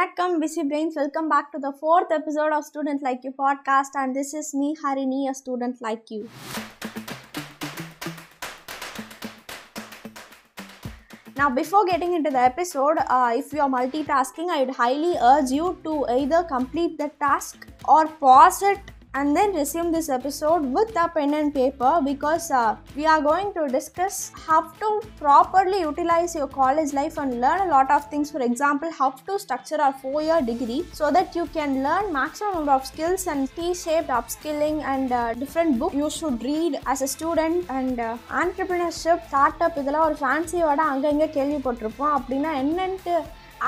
வணக்கம் busy brains welcome back to the fourth episode of student like you podcast and this is me Harini a student like you Now, before getting into the episode, uh, if you are multitasking, I would highly urge you to either complete the task or pause it and then resume this episode with a pen and paper because uh, we are going to discuss how to properly utilize your college life and learn a lot of things for example how to structure a four year degree so that you can learn maximum number of skills and t-shaped upskilling and uh, different book you should read as a student and uh, entrepreneurship startup இதெல்லாம் ஒரு ஃபேன்சியோட அங்கங்கே கேள்விப்பட்டிருப்போம் அப்படின்னா என்னன்ட்டு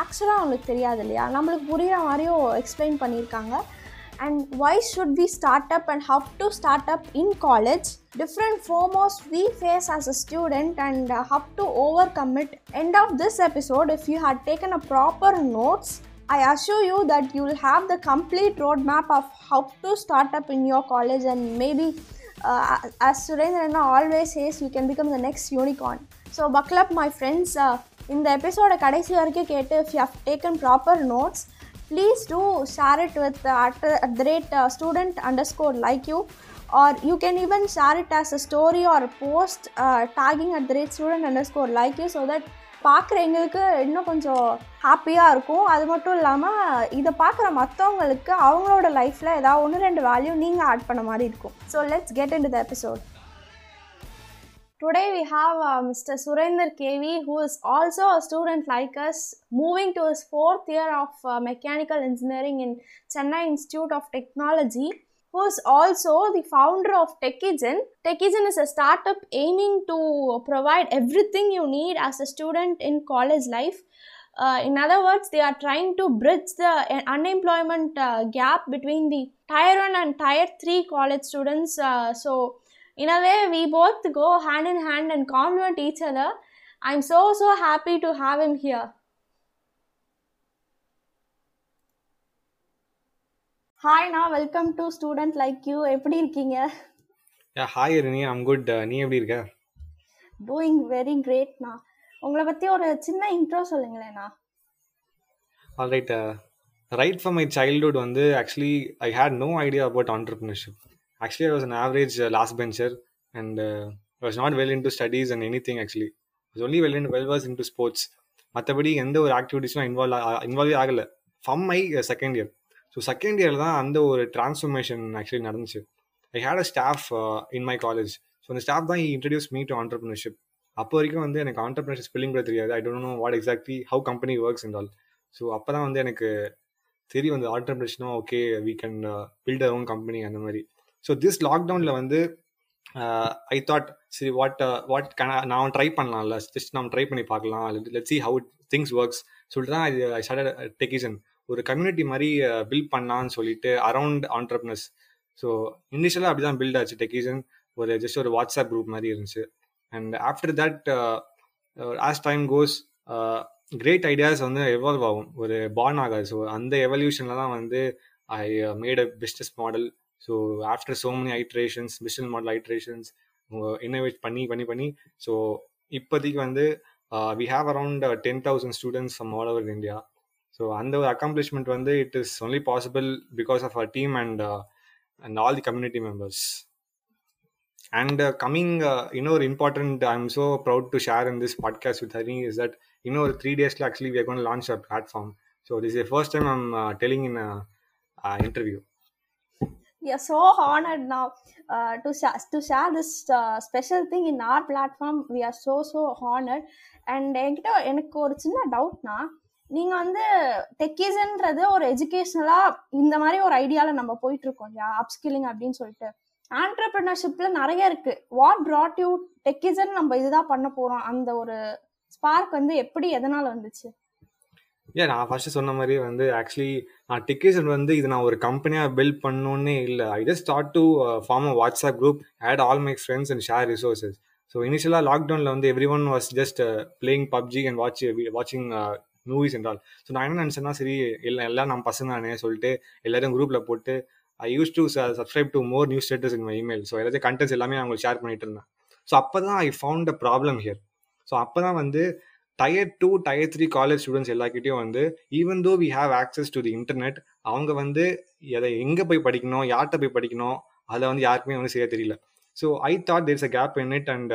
ஆக்சுவலாக அவங்களுக்கு தெரியாது இல்லையா நம்மளுக்கு புரியுற மாதிரியும் எக்ஸ்பிளைன் பண்ணியிருக்காங்க and why should we start up and how to start up in college different foremost we face as a student and uh, how to overcome it end of this episode if you had taken a proper notes i assure you that you will have the complete roadmap of how to start up in your college and maybe uh, as surendra always says you can become the next unicorn so buckle up my friends uh, இந்த எபிசோட கடைசி வரைக்கும் கேட்டு if you have taken proper notes please do share it with uh, at, at the rate uh, student underscore like you or you can even share it as a story or a post uh, tagging at the rate student underscore like you so that பார்க்குற எங்களுக்கு இன்னும் கொஞ்சம் ஹாப்பியாக இருக்கும் அது மட்டும் இல்லாமல் இதை பார்க்குற மற்றவங்களுக்கு அவங்களோட லைஃப்பில் ஏதாவது ஒன்று ரெண்டு வேல்யூ நீங்கள் ஆட் பண்ண மாதிரி இருக்கும் so let's get into the episode Today we have uh, Mr. Surender KV who is also a student like us moving to his fourth year of uh, mechanical engineering in Chennai Institute of Technology who is also the founder of Techigen. Techigen is a startup aiming to provide everything you need as a student in college life. Uh, in other words, they are trying to bridge the unemployment gap between the tier 1 and tier 3 college students. so, in a way we both go hand in hand and complement each other. I'm so so happy to have him here. Hi நான் welcome to student like you எப்படி இருக்கீங்க? Hi ரினி I'm good நீ எப்படி இருக்க? Doing very கிரேட்ண்ணா உங்களை பற்றி ஒரு சின்ன intro சொல்லுங்களேண்ணா alright right from my childhood வந்து actually I had no idea about entrepreneurship actually i was an average uh, last bencher and uh, i was not well into studies and anything actually. I was only well, in, well versed into sports. மற்றபடி எந்த ஒரு ஆக்டிவிட்டிஸும் involve இன்வால்வே ஆகலை. From my second year so second இயரில் தான் அந்த ஒரு transformation actually நடந்துச்சு. I had a staff in my college so அந்த ஸ்டாஃப் தான் இன்ட்ரடியூஸ் மீ டு ஆண்டர்பிரினர்ஷிப் அப்போ வரைக்கும் வந்து எனக்கு ஆண்டர்பிரினர்ஷிப் ஸ்பெல்லிங் கூட தெரியாது. I don't know what exactly how company works in all so அப்போ தான் வந்து எனக்கு தெரியும் வந்து ஆண்டர்பிரினர்ஷிப்னா okay we can build our own company அந்த மாதிரி. ஸோ திஸ் லாக்டவுனில் வந்து uh, ஐ தாட் சரி வாட் வாட் uh, நான் ட்ரை பண்ணலாம்ல. ஜஸ்ட் நம்ம ட்ரை பண்ணி பார்க்கலாம். Let see how things works சொல்லிட்டு தான் ஐ ஸ்டார்ட் டெக்கிஷன் ஒரு கம்யூனிட்டி மாதிரி uh, பில்ட் பண்ணலான்னு சொல்லிட்டு அரவுண்ட் ஆண்டர்பிரினர்ஸ் ஸோ இனிஷியலாக அப்படி தான் பில்ட் ஆச்சு டெக்கிஷன் ஒரு ஜஸ்ட் ஒரு வாட்ஸ்அப் குரூப் மாதிரி இருந்துச்சு. And after that as time goes great ideas வந்து எவால்வ் ஆகும். ஒரு பார்ன் ஆகாது. ஸோ அந்த எவல்யூஷனில் தான் வந்து I made a business model so after so many iterations business model iterations innovate பண்ணி பண்ணி பண்ணி ஸோ இப்போதைக்கு வந்து we have around ten thousand students from all over India so அந்த ஒரு அக்காம்ப்ளிஷ்மெண்ட் வந்து it is only possible because of our team and and all the community members and coming இன்னொரு important I am so proud to share in this podcast with Hari is that இன்னொரு three டேஸில் actually we gonna launch a platform so this is first time I'm telling in interview we are so honored now uh, to share to share this uh, special thing in our platform. We are so so honored. And என்கிட்ட எனக்கு ஒரு சின்ன டவுட்னா நீங்க வந்து டெக்கீஸ்ன்றது ஒரு எஜுகேஷனலா இந்த மாதிரி ஒரு ஐடியால நம்ம போயிட்டு இருக்கோம் இல்லையா? அப்ஸ்கில்லிங் அப்படின்னு சொல்லிட்டு. ஆண்டர்பிரினர்ஷிப்ல நிறைய இருக்கு. வாட் ப்ராட் யூ டெக்கிசன் நம்ம இதுதான் பண்ண போறோம். அந்த ஒரு ஸ்பார்க் வந்து எப்படி எதனால வந்துச்சு? ஏன் நான் ஃபர்ஸ்ட் சொன்ன மாதிரி வந்து ஆக்சுவலி நான் டிக்கேஷன் வந்து இது நான் ஒரு கம்பெனியாக பில்ட் பண்ணணுன்னே இல்லை. I just start to form a WhatsApp group add all my friends and share resources so இனிஷியலாக லாக்டவுனில் வந்து everyone was just playing PUBG and watch வாட்சிங் மூவிஸ் என்றால் ஸோ நான் என்ன நினச்சேன்னா சரி இல்லை எல்லாம் நம்ம பசங்க தானே சொல்லிட்டு எல்லாரும் குரூப்பில் போட்டு I use to subscribe to more news status in my email so எல்லாத்தையும் கண்டென்ட்ஸ் எல்லாமே அவங்களுக்கு ஷேர் பண்ணிட்டு இருந்தேன். ஸோ அப்போ தான் I found a problem here so அப்போ தான் வந்து tier two tier three college students எல்லாக்கிட்டையும் வந்து even though we have access to the internet அவங்க வந்து எதை எங்கே போய் படிக்கணும் யார்கிட்ட போய் படிக்கணும் அதை வந்து யாருக்குமே வந்து சரியா தெரியல. So I thought there's a gap in it and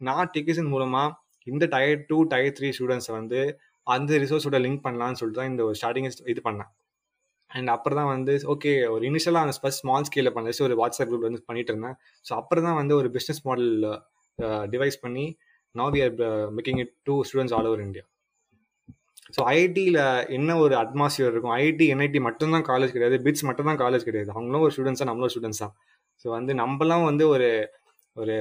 நான் டெக்கிசன் மூலமாக இந்த டயர் டூ டயர் த்ரீ ஸ்டூடெண்ட்ஸை வந்து அந்த ரிசோர்ஸோட லிங்க் பண்ணலாம்னு சொல்லிட்டு தான் இந்த ஸ்டார்டிங் இது பண்ணேன். அண்ட் அப்புறம் தான் வந்து ஓகே ஒரு இனிஷியலாக அந்த ஃபஸ்ட் ஸ்மால் ஸ்கேலில் பண்ணல ஒரு வாட்ஸ்அப் குரூப் வந்து பண்ணிட்டு இருந்தேன். ஸோ அப்புறம் தான் வந்து ஒரு பிஸ்னஸ் மாடல் டிவைஸ் பண்ணி now we are making it to students all over India so ஐஐடியில் என்ன ஒரு அட்மாஸ்பியர் இருக்கும்? ஐஐடி என்ஐடி மட்டும்தான் காலேஜ் கிடையாது. பிட்ஸ் மட்டும் தான் காலேஜ் கிடையாது. அவங்களும் ஒரு ஸ்டூடெண்ட்ஸ் தான் நம்மளும் ஸ்டூடெண்ட்ஸ் தான். ஸோ வந்து நம்மலாம் வந்து ஒரு ஒரு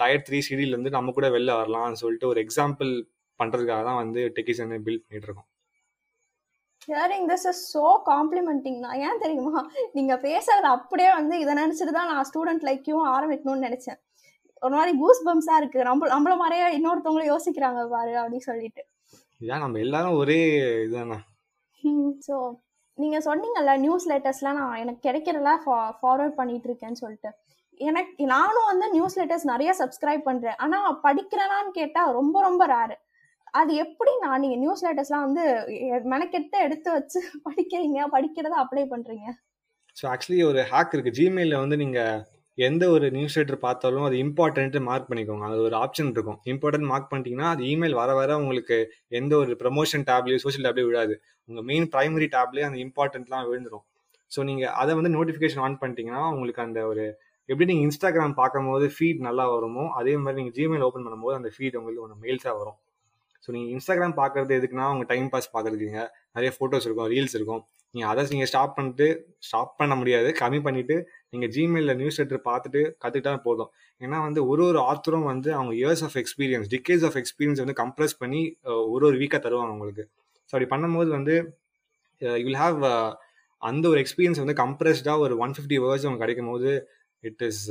டயர் த்ரீ சீரியல்லேருந்து நம்ம கூட வெளில வரலாம்னு சொல்லிட்டு ஒரு எக்ஸாம்பிள் பண்ணுறதுக்காக தான் வந்து டெக்கிஸ் பில்ட் பண்ணிட்டு இருக்கோம் hearing this is so complimenting தான் ஏன் தெரியுமா? நீங்கள் பேசுறது அப்படியே வந்து இதை நினச்சிட்டு தான் நான் ஸ்டூடெண்ட் லைக்கையும் ஆரம்பிக்கணும்னு நினச்சேன். ஒரு மாதிரி கூஸ் பம்ஸா இருக்கு. நம்ம நம்மள மாதிரியே இன்னொருத்தவங்களும் யோசிக்கிறாங்க பாரு அப்படின்னு சொல்லிட்டு. ஏன் நம்ம எல்லாரும் ஒரே இதுதானே? ஸோ நீங்க சொன்னீங்கல்ல நியூஸ் லெட்டர்ஸ்லாம் நான் எனக்கு கிடைக்கிறதெல்லாம் ஃபார்வர்ட் பண்ணிட்டு இருக்கேன்னு சொல்லிட்டு. எனக்கு நானும் வந்து நியூஸ் லெட்டர்ஸ் நிறைய சப்ஸ்கிரைப் பண்றேன். ஆனா படிக்கிறேனான்னு கேட்டா ரொம்ப ரொம்ப ரேரு அது எப்படி நான் நீங்க நியூஸ் லெட்டர்ஸ்லாம் வந்து மெனக்கெட்டு எடுத்து வச்சு படிக்கிறீங்க? படிக்கிறத அப்ளை பண்றீங்க? ஸோ ஆக்சுவலி ஒரு ஹேக் இருக்கு. ஜிமெயிலில் வந்து நீங்கள் எந்த ஒரு நியூஸ் லெட்டர் பார்த்தாலும் அது இம்பார்ட்டன்ட்டு மார்க் பண்ணிக்கோங்க. அது ஒரு ஆப்ஷன் இருக்கும். இம்பார்ட்டன்ட் மார்க் பண்ணிட்டீங்கன்னா அது இமெயில் வர வர உங்களுக்கு எந்த ஒரு ப்ரமோஷன் டேப்லேயும் சோஷியல் டேப்லேயும் விழாது. உங்கள் மெயின் ப்ரைமரி டேப்லேயே அந்த இம்பார்ட்டன்ட்லாம் விழுந்துடும் ஸோ நீங்கள் அதை வந்து நோட்டிஃபிகேஷன் ஆன் பண்ணிட்டீங்கன்னா உங்களுக்கு அந்த ஒரு எப்படி நீங்கள் இன்ஸ்டாகிராம் பார்க்கும்போது ஃபீட் நல்லா வருமோ அதே மாதிரி நீங்கள் ஜிமெயில் ஓப்பன் பண்ணும்போது அந்த ஃபீட் உங்களுக்கு ஒன்று மெயில்ஸாக வரும். ஸோ நீங்கள் இன்ஸ்டாகிராம் பார்க்குறது எதுக்குன்னா உங்கள் டைம் பாஸ் பார்க்குறதுக்குங்க. நிறைய ஃபோட்டோஸ் இருக்கும் ரீல்ஸ் இருக்கும். நீங்கள் அதை நீங்கள் ஸ்டாப் பண்ணிட்டு ஸ்டாப் பண்ண முடியாது. கம்மி பண்ணிவிட்டு நீங்கள் ஜிமெயிலில் நியூஸ் லெட்டர் பார்த்துட்டு கற்றுக்கிட்டா போதும். ஏன்னா வந்து ஒரு ஒரு ஆத்தரும் வந்து அவங்க years of experience decades of experience வந்து கம்ப்ரெஸ் பண்ணி ஒரு ஒரு வீக்காக தருவாங்க உங்களுக்கு ஸோ அப்படி பண்ணும்போது வந்து யூ வில் ஹாவ் அந்த ஒரு எக்ஸ்பீரியன்ஸ் வந்து கம்ப்ரெஸ்டாக ஒரு ஒன் ஃபிஃப்டி வேர்ஸ் உங்களுக்கு கிடைக்கும் போது இட் இஸ்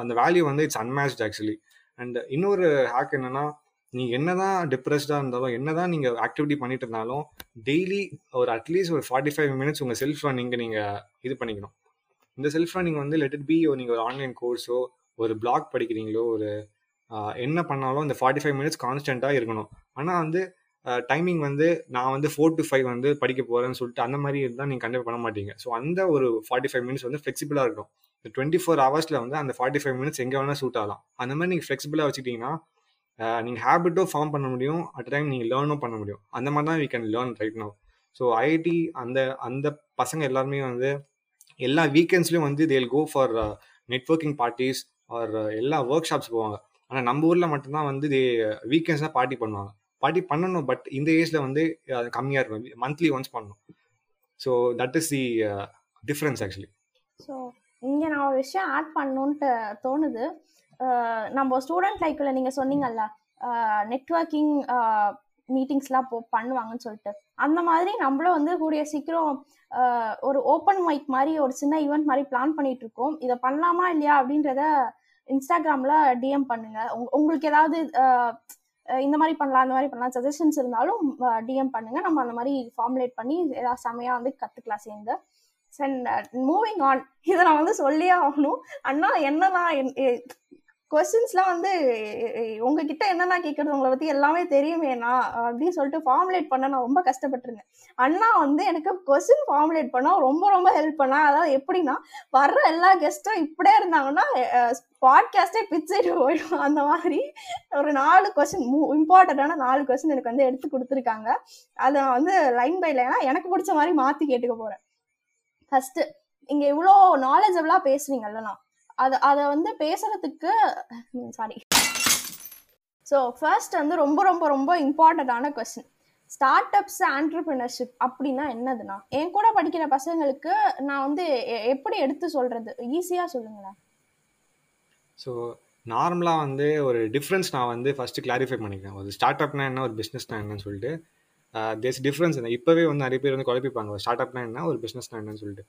அந்த வேல்யூ வந்து இட்ஸ் அன்மேச்ட் ஆக்சுவலி அண்ட் இன்னொரு ஹேக் என்னன்னா நீங்க என்னதான் டிப்ரெஸ்டா இருந்தாலும் என்னதான் நீங்க ஆக்டிவிட்டி பண்ணிட்டு இருந்தாலும் டெய்லி ஒரு அட்லீஸ்ட் ஒரு ஃபார்ட்டி ஃபைவ் மினிட்ஸ் உங்க செல்ஃப் ரன்னிங்க நீங்க இது பண்ணிக்கணும். இந்த செல்ஃப் ரன்னிங் வந்து லெட் இட் பி நீங்க ஒரு ஆன்லைன் கோர்ஸோ ஒரு பிளாக் படிக்கிறீங்களோ ஒரு என்ன பண்ணாலும் இந்த ஃபார்ட்டி ஃபைவ் மினிட்ஸ் கான்ஸ்டன்ட்டாக இருக்கணும். ஆனால் வந்து டைமிங் வந்து நான் வந்து ஃபோர் டு ஃபைவ் வந்து படிக்க போகிறேன்னு சொல்லிட்டு அந்த மாதிரி இருந்தால் நீங்கள் கண்டிப்பாக பண்ண மாட்டீங்க. ஸோ அந்த ஒரு ஃபார்ட்டி ஃபைவ் மினிட்ஸ் வந்து ஃப்ளெக்சிபிளாக இருக்கும் இந்த டுவெண்ட்டி ஃபோர் ஹவர்ஸில் வந்து அந்த ஃபார்ட்டி ஃபைவ் மினிட்ஸ் எங்கே வேணால் சூட் ஆகலாம். அந்த மாதிரி நீங்கள் ஃப்ளெக்சிபிளாக வச்சுக்கிட்டிங்கன்னா நீங்கள் ஹேபிட்டும் ஃபார்ம் பண்ண முடியும். அட் டைம் நீங்கள் லேர்னும் பண்ண முடியும். அந்த மாதிரி தான் we can learn right now so IIT அந்த அந்த பசங்க எல்லாருமே வந்து எல்லா வீக்கெண்ட்ஸ்லையும் வந்து they'll go for networking parties or எல்லா ஒர்க் ஷாப்ஸ் போவாங்க. ஆனால் நம்ம ஊரில் மட்டும்தான் வந்து தே வீக்கெண்ட்ஸ் uh, தான் பார்ட்டி பண்ணுவாங்க. பார்ட்டி பண்ணணும் பட் இந்த ஏஜில் வந்து uh, அது கம்மியாக இருக்கும். மந்த்லி ஒன்ஸ் பண்ணணும். So that is the difference actually so இங்கே நான் ஒரு விஷயம் ஆட் பண்ணணுன்ட்டு தோணுது. நம்ம ஸ்டூடெண்ட் லைஃப்ல நீங்க சொன்னீங்கல்ல நெட்ஒர்க்கிங் மீட்டிங்ஸ்லாம் போ பண்ணுவாங்கன்னு சொல்லிட்டு. அந்த மாதிரி நம்மளும் வந்து கூடிய சீக்கிரம் ஒரு ஓப்பன் மைக் மாதிரி ஒரு சின்ன ஈவெண்ட் மாதிரி பிளான் பண்ணிட்டு இருக்கோம். இதை பண்ணலாமா இல்லையா அப்படின்றத இன்ஸ்டாகிராம்ல டிஎம் பண்ணுங்க. உங்களுக்கு ஏதாவது இந்த மாதிரி பண்ணலாம் அந்த மாதிரி பண்ணலாம் சஜஷன்ஸ் இருந்தாலும் டிஎம் பண்ணுங்க. நம்ம அந்த மாதிரி ஃபார்முலேட் பண்ணி ஏதாவது செமையாக வந்து கற்றுக்கலாம் சேர்ந்து. மூவிங் ஆன் இதை நான் வந்து சொல்லியே ஆகணும். அண்ணா என்னதான் கொஸ்டின்ஸ்லாம் வந்து உங்ககிட்ட என்னென்ன கேட்கறது உங்களை பற்றி எல்லாமே தெரியுமேண்ணா அப்படின்னு சொல்லிட்டு ஃபார்முலேட் பண்ண நான் ரொம்ப கஷ்டப்பட்டிருந்தேன். அண்ணா வந்து எனக்கு கொஸ்டின் ஃபார்முலேட் பண்ண ரொம்ப ரொம்ப ஹெல்ப் பண்ணா. அதாவது எப்படின்னா வர்ற எல்லா கெஸ்ட்டும் இப்படியே இருந்தாங்கன்னா பாட்காஸ்டே பிச்சைட்டு போயிடும். அந்த மாதிரி ஒரு நாலு கொஸ்டின் இம்பார்ட்டண்ட்டான நாலு கொஸ்டின் எனக்கு வந்து எடுத்து கொடுத்துருக்காங்க. அதை நான் வந்து லைன் பை லைனா எனக்கு பிடிச்ச மாதிரி மாற்றி கேட்டுக்க போகிறேன் ஃபஸ்ட்டு இங்கே இவ்வளோ நாலேஜபிளாக பேசுறீங்கல்லண்ணா அதை அதை வந்து பேசுறதுக்கு சாரி ஸோ ஃபர்ஸ்ட் வந்து ரொம்ப ரொம்ப ரொம்ப இம்பார்ட்டண்ட்டான கொஸ்டின் ஸ்டார்ட் அப்ஸ் ஆண்டர்பிரினர்ஷிப் அப்படின்னா என்னதுன்னா? என் கூட படிக்கிற பசங்களுக்கு நான் வந்து எப்படி எடுத்து சொல்றது? ஈஸியாக சொல்லுங்களேன். ஸோ நார்மலாக வந்து ஒரு டிஃப்ரென்ஸ் நான் வந்து ஃபஸ்ட்டு கிளாரிஃபை பண்ணிக்கிறேன். ஒரு ஸ்டார்ட் அப்னா என்ன? ஒரு பிஸ்னஸ்னா என்னன்னு சொல்லிட்டு. தேர்ஸ் டிஃப்ரென்ஸ் இப்போவே வந்து நிறைய பேர் வந்து குழப்பிப்பாங்க. ஒரு ஸ்டார்ட் அப்னா என்ன? ஒரு பிஸ்னஸ்னா என்னன்னு சொல்லிட்டு.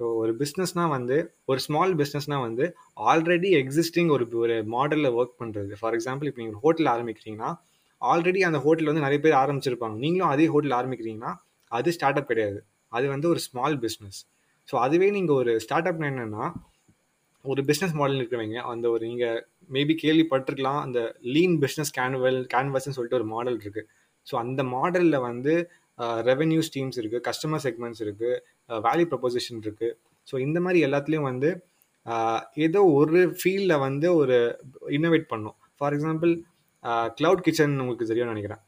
ஸோ ஒரு பிஸ்னஸ்னால் வந்து ஒரு ஸ்மால் பிஸ்னஸ்னால் வந்து ஆல்ரெடி எக்ஸிஸ்டிங் ஒரு ஒரு மாடலில் ஒர்க் பண்ணுறது ஃபார் எக்ஸாம்பிள் இப்போ நீங்கள் ஒரு ஹோட்டல் ஆரம்பிக்கிறீங்கன்னா ஆல்ரெடி அந்த ஹோட்டல் வந்து நிறைய பேர் ஆரம்பிச்சிருப்பாங்க. நீங்களும் அதே ஹோட்டல் ஆரம்பிக்கிறீங்கன்னா அது ஸ்டார்ட் அப் கிடையாது. அது வந்து ஒரு ஸ்மால் பிஸ்னஸ் ஸோ அதுவே நீங்கள் ஒரு ஸ்டார்ட் அப்னு என்னென்னா ஒரு பிஸ்னஸ் மாடல் இருக்கிறவங்க அந்த ஒரு நீங்கள் மேபி கேள்விப்பட்டிருக்கலாம் அந்த லீன் பிஸ்னஸ் கேன்வல் கேன்வஸ்ன்னு சொல்லிட்டு ஒரு மாடல் இருக்குது ஸோ அந்த மாடலில் வந்து ரெவென்யூ ஸ்டீம்ஸ் இருக்குது கஸ்டமர் செக்மெண்ட்ஸ் இருக்குது வேல்யூ ப்ரப்போசிஷன் இருக்குது ஸோ இந்த மாதிரி எல்லாத்துலேயும் வந்து ஏதோ ஒரு ஃபீல்டில் வந்து ஒரு இன்னோவேட் பண்ணும். ஃபார் எக்ஸாம்பிள் க்ளவுட் கிச்சன் உங்களுக்கு தெரியும்னு நினைக்கிறேன்.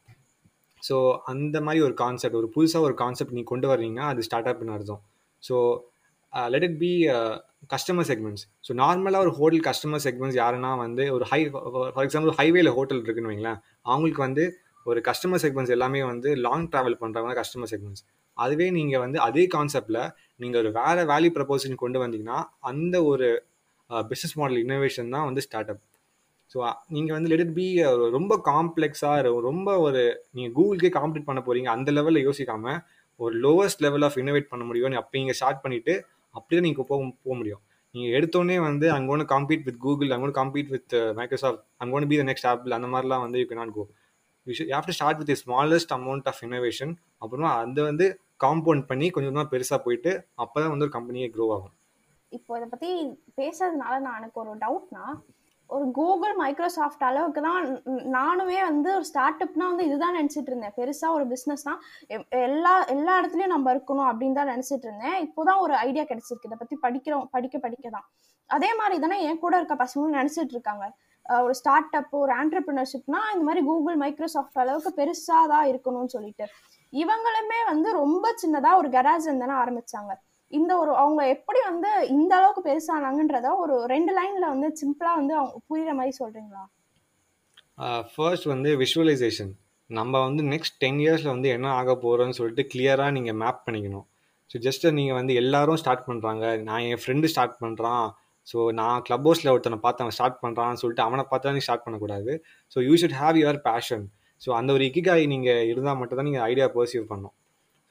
ஸோ அந்த மாதிரி ஒரு கான்செப்ட் ஒரு புதுசாக ஒரு கான்செப்ட் நீங்கள் கொண்டு வர்றீங்கன்னா அது ஸ்டார்ட் அப்னு அர்த்தம். So let it be customer segments so நார்மலாக ஒரு ஹோட்டல் கஸ்டமர் செக்மெண்ட்ஸ் யாருன்னா வந்து ஒரு ஹை ஃபார் எக்ஸாம்பிள் ஹைவேல ஹோட்டல் இருக்குன்னு வைங்களேன். அவங்களுக்கு வந்து ஒரு கஸ்டமர் செக்மெண்ட்ஸ் எல்லாமே வந்து லாங் ட்ராவல் பண்ணுறவங்க கஸ்டமர் செக்மெண்ட்ஸ் அதுவே நீங்கள் வந்து அதே கான்செப்டில் நீங்கள் ஒரு வேறு வேல்யூ ப்ரப்போசிஷன் கொண்டு வந்தீங்கன்னா அந்த ஒரு பிஸ்னஸ் மாடல் இன்னோவேஷன் தான் வந்து ஸ்டார்ட் அப் ஸோ நீங்கள் வந்து லெட் இட் பி ரொம்ப காம்ப்ளெக்ஸாக ரொம்ப ஒரு நீங்கள் கூகுளுக்கே காம்ப்ளீட் பண்ண போகிறீங்க அந்த லெவலில் யோசிக்காமல் ஒரு லோவஸ்ட் லெவல் ஆஃப் இன்னோவேட் பண்ண முடியும் அப்போ இங்கே ஸ்டார்ட் பண்ணிவிட்டு அப்படியே நீங்கள் போக போக முடியும். நீங்கள் எடுத்தோடனே வந்து அங்கே ஒன்று காம்பீட் வித் கூகுள் அங்கே காம்பீட் வித் மைக்ரோசாஃப்ட் அங்கே ஒன்று பி த நெக்ஸ்ட் ஆப்பிள் அந்த மாதிரிலாம் வந்து you cannot go you should have to start with smallest amount of innovation அப்புறமா அந்த வந்து காம்பவுண்ட் பண்ணி கொஞ்சம் கொஞ்சமாக பெருசாக போயிட்டு அப்போ தான் வந்து ஒரு கம்பெனியே க்ரோ ஆகும். இப்போ இதை பற்றி பேசுறதுனால நான் எனக்கு ஒரு டவுட்னா ஒரு கூகுள் மைக்ரோசாஃப்ட் அளவுக்கு தான் நானுமே வந்து ஒரு ஸ்டார்ட் அப்னா வந்து இதுதான் நினச்சிட்டு இருந்தேன். பெருசாக ஒரு பிஸ்னஸ் தான் எல்லா எல்லா இடத்துலையும் நம்ம இருக்கணும் அப்படின்னு தான் நினச்சிட்டு இருந்தேன். இப்போதான் ஒரு ஐடியா கிடைச்சிருக்கு. இதை பற்றி படிக்கிறோம் படிக்க படிக்க தான் அதே மாதிரி தானே என் கூட இருக்க பசங்களும் நினச்சிட்டு இருக்காங்க. ஒரு ஸ்டார்ட் அப் ஒரு ஆண்டர்பிரினர்ஷிப்னா இந்த மாதிரி கூகுள் மைக்ரோசாஃப்ட் அளவுக்கு பெருசாக தான் இருக்கணும்னு சொல்லிட்டு. இவங்களுமே வந்து ரொம்ப சின்னதாக ஒரு கராஜ் தானே ஆரம்பிச்சாங்க. இந்த ஒரு அவங்க எப்படி வந்து இந்த அளவுக்கு பெருசானாங்கன்றத ஒரு ரெண்டு லைன்ல வந்து சிம்பிளா வந்து அவங்க புரியுற மாதிரி சொல்றீங்களா? ஃபர்ஸ்ட் வந்து விஷுவலைசேஷன் நம்ம வந்து நெக்ஸ்ட் டென் இயர்ஸில் வந்து என்ன ஆக போகிறோன்னு சொல்லிட்டு கிளியராக நீங்கள் மேப் பண்ணிக்கணும். ஸோ ஜஸ்ட் நீங்கள் வந்து எல்லாரும் ஸ்டார்ட் பண்ணுறாங்க நான் என் ஃப்ரெண்டு ஸ்டார்ட் பண்ணுறான் ஸோ நான் கிளப் ஹவுஸில் ஒருத்தனை பார்த்து அவன் ஸ்டார்ட் பண்ணுறான்னு சொல்லிட்டு அவனை பார்த்து நீ ஸ்டார்ட் பண்ணக்கூடாது. So you should have your passion so அந்த ஒரு இக்கிகாய் நீங்கள் இருந்தால் மட்டும் தான் நீங்கள் ஐடியா பர்சீவ் பண்ணணும்.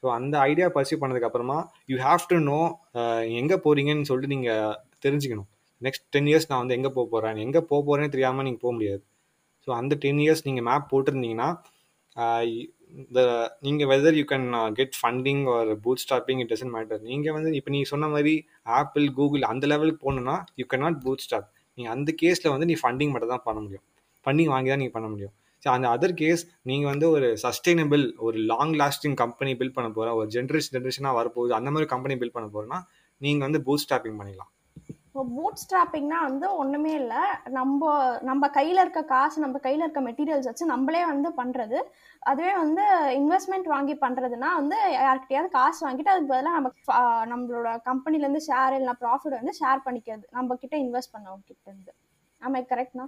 ஸோ அந்த ஐடியா பர்சீவ் பண்ணதுக்கப்புறமா யூ ஹாவ் டு நோ எங்கே போகிறீங்கன்னு சொல்லிட்டு நீங்கள் தெரிஞ்சுக்கணும். நெக்ஸ்ட் டென் இயர்ஸ் நான் வந்து எங்கே போக போகிறேன் எங்கே போக போகிறேன்னு தெரியாமல் நீங்கள் போக முடியாது. ஸோ அந்த டென் இயர்ஸ் நீங்கள் மேப் போட்டிருந்தீங்கன்னா இந்த நீங்கள் whether you can get funding or bootstrapping it doesn't matter நீங்கள் வந்து இப்போ நீங்கள் சொன்ன மாதிரி ஆப்பிள் கூகுள் அந்த லெவலுக்கு போகணுன்னா you can not bootstrap நீங்கள் அந்த கேஸில் வந்து நீ ஃபண்டிங் மட்டும் தான் பண்ண முடியும். ஃபண்டிங் வாங்கி தான் நீங்கள் பண்ண முடியும். ஸோ அந்த அதர் கேஸ் நீங்கள் வந்து ஒரு சஸ்டைனபிள் ஒரு லாங் லாஸ்டிங் கம்பெனி பில்ட் பண்ண போகிற ஒரு ஜென்ரேஷன் ஜென்ரேஷனாக வரப்போகுது அந்த மாதிரி கம்பெனி பில்ட் பண்ண போகிறோன்னா நீங்கள் வந்து பூட் ஸ்டாப்பிங் பண்ணிக்கலாம் இப்போ பூட் ஸ்ட்ராப்பிங்னா வந்து ஒன்றுமே இல்லை. நம்ம நம்ம கையில் இருக்க காசு நம்ம கையில் இருக்க மெட்டீரியல்ஸ் வச்சு நம்மளே வந்து பண்ணுறது அதுவே வந்து இன்வெஸ்ட்மெண்ட் வாங்கி பண்ணுறதுனா வந்து யார்கிட்டயாவது காசு வாங்கிட்டு அதுக்கு பதிலாக நம்ம நம்மளோட கம்பெனிலேருந்து ஷேர் இல்லைனா ப்ராஃபிட் வந்து ஷேர் பண்ணிக்கிறது. நம்ம இன்வெஸ்ட் பண்ணவங்க கிட்டேருந்து ஆமாம் கரெக்ட்னா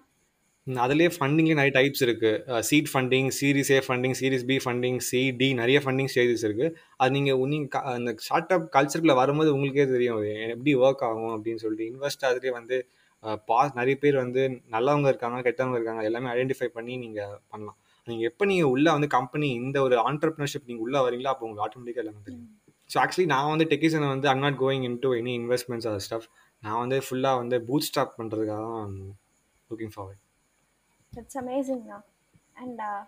அதுலேயே ஃபண்டிங்லேயே நிறைய டைப்ஸ் இருக்குது seed funding series A funding series B funding C D நிறைய ஃபண்டிங் ஸ்டேஜஸ் இருக்குது அது நீங்கள் நீங்கள் அந்த ஸ்டார்ட் அப் கல்ச்சருக்குள்ள வரும்போது உங்களுக்கே தெரியும். எப்படி ஒர்க் ஆகும் அப்படின்னு சொல்லிட்டு இன்வெஸ்ட் அதுலேயே வந்து பா நிறைய பேர் வந்து நல்லவங்க இருக்காங்க கெட்டவங்க இருக்காங்க எல்லாமே ஐடென்டிஃபை பண்ணி நீங்கள் பண்ணலாம். நீங்கள் எப்போ நீங்கள் உள்ளே வந்து கம்பெனி இந்த ஒரு ஆண்டர்பிரினர்ஷிப் நீங்கள் உள்ளே வரீங்களோ அப்போ உங்களுக்கு ஆட்டோமேட்டிக்காக எல்லாமே தெரியும். ஸோ ஆக்சுவலி நான் வந்து டெக்கிசனை வந்து I'm not going into any investments அது ஸ்டஃப் நான் வந்து ஃபுல்லாக வந்து பூட் ஸ்டாப் பண்ணுறதுக்காக தான் looking forward it's amazing now. And uh,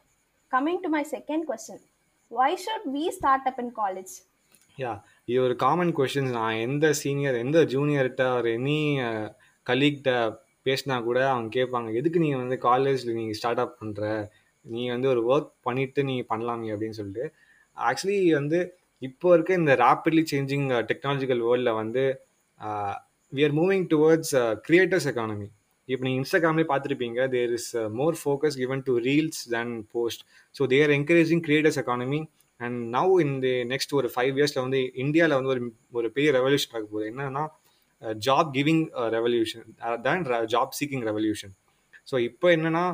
coming to my second question, why should we start up in college? Yeah இது ஒரு காமன் கொஷின்ஸ் நான் எந்த சீனியர் எந்த ஜூனியர்கிட்ட ஒரு எனி கலீக்கிட்ட பேசினா கூட அவங்க கேட்பாங்க எதுக்கு நீங்கள் வந்து காலேஜில் நீங்கள் ஸ்டார்ட் அப் பண்ணுற நீ வந்து ஒரு ஒர்க் பண்ணிவிட்டு நீங்கள் பண்ணலாமே அப்படின்னு சொல்லிட்டு ஆக்சுவலி வந்து இப்போ இருக்க இந்த ரேப்பிட்லி சேஞ்சிங் டெக்னாலஜிக்கல் வேர்ல்டில் வந்து we are moving towards creators economy இப்போ நீங்கள் இன்ஸ்டாகிராம்லேயே பார்த்துருப்பீங்க there is more focus given to reels then post so they're encouraging creators economy and now இந்த நெக்ஸ்ட் ஒரு ஃபைவ் இயர்ஸில் வந்து இந்தியாவில் வந்து ஒரு ஒரு பெரிய ரெவல்யூஷன் ஆக போகுது. என்னன்னா job giving revolution then job seeking revolution so இப்போ என்னென்னா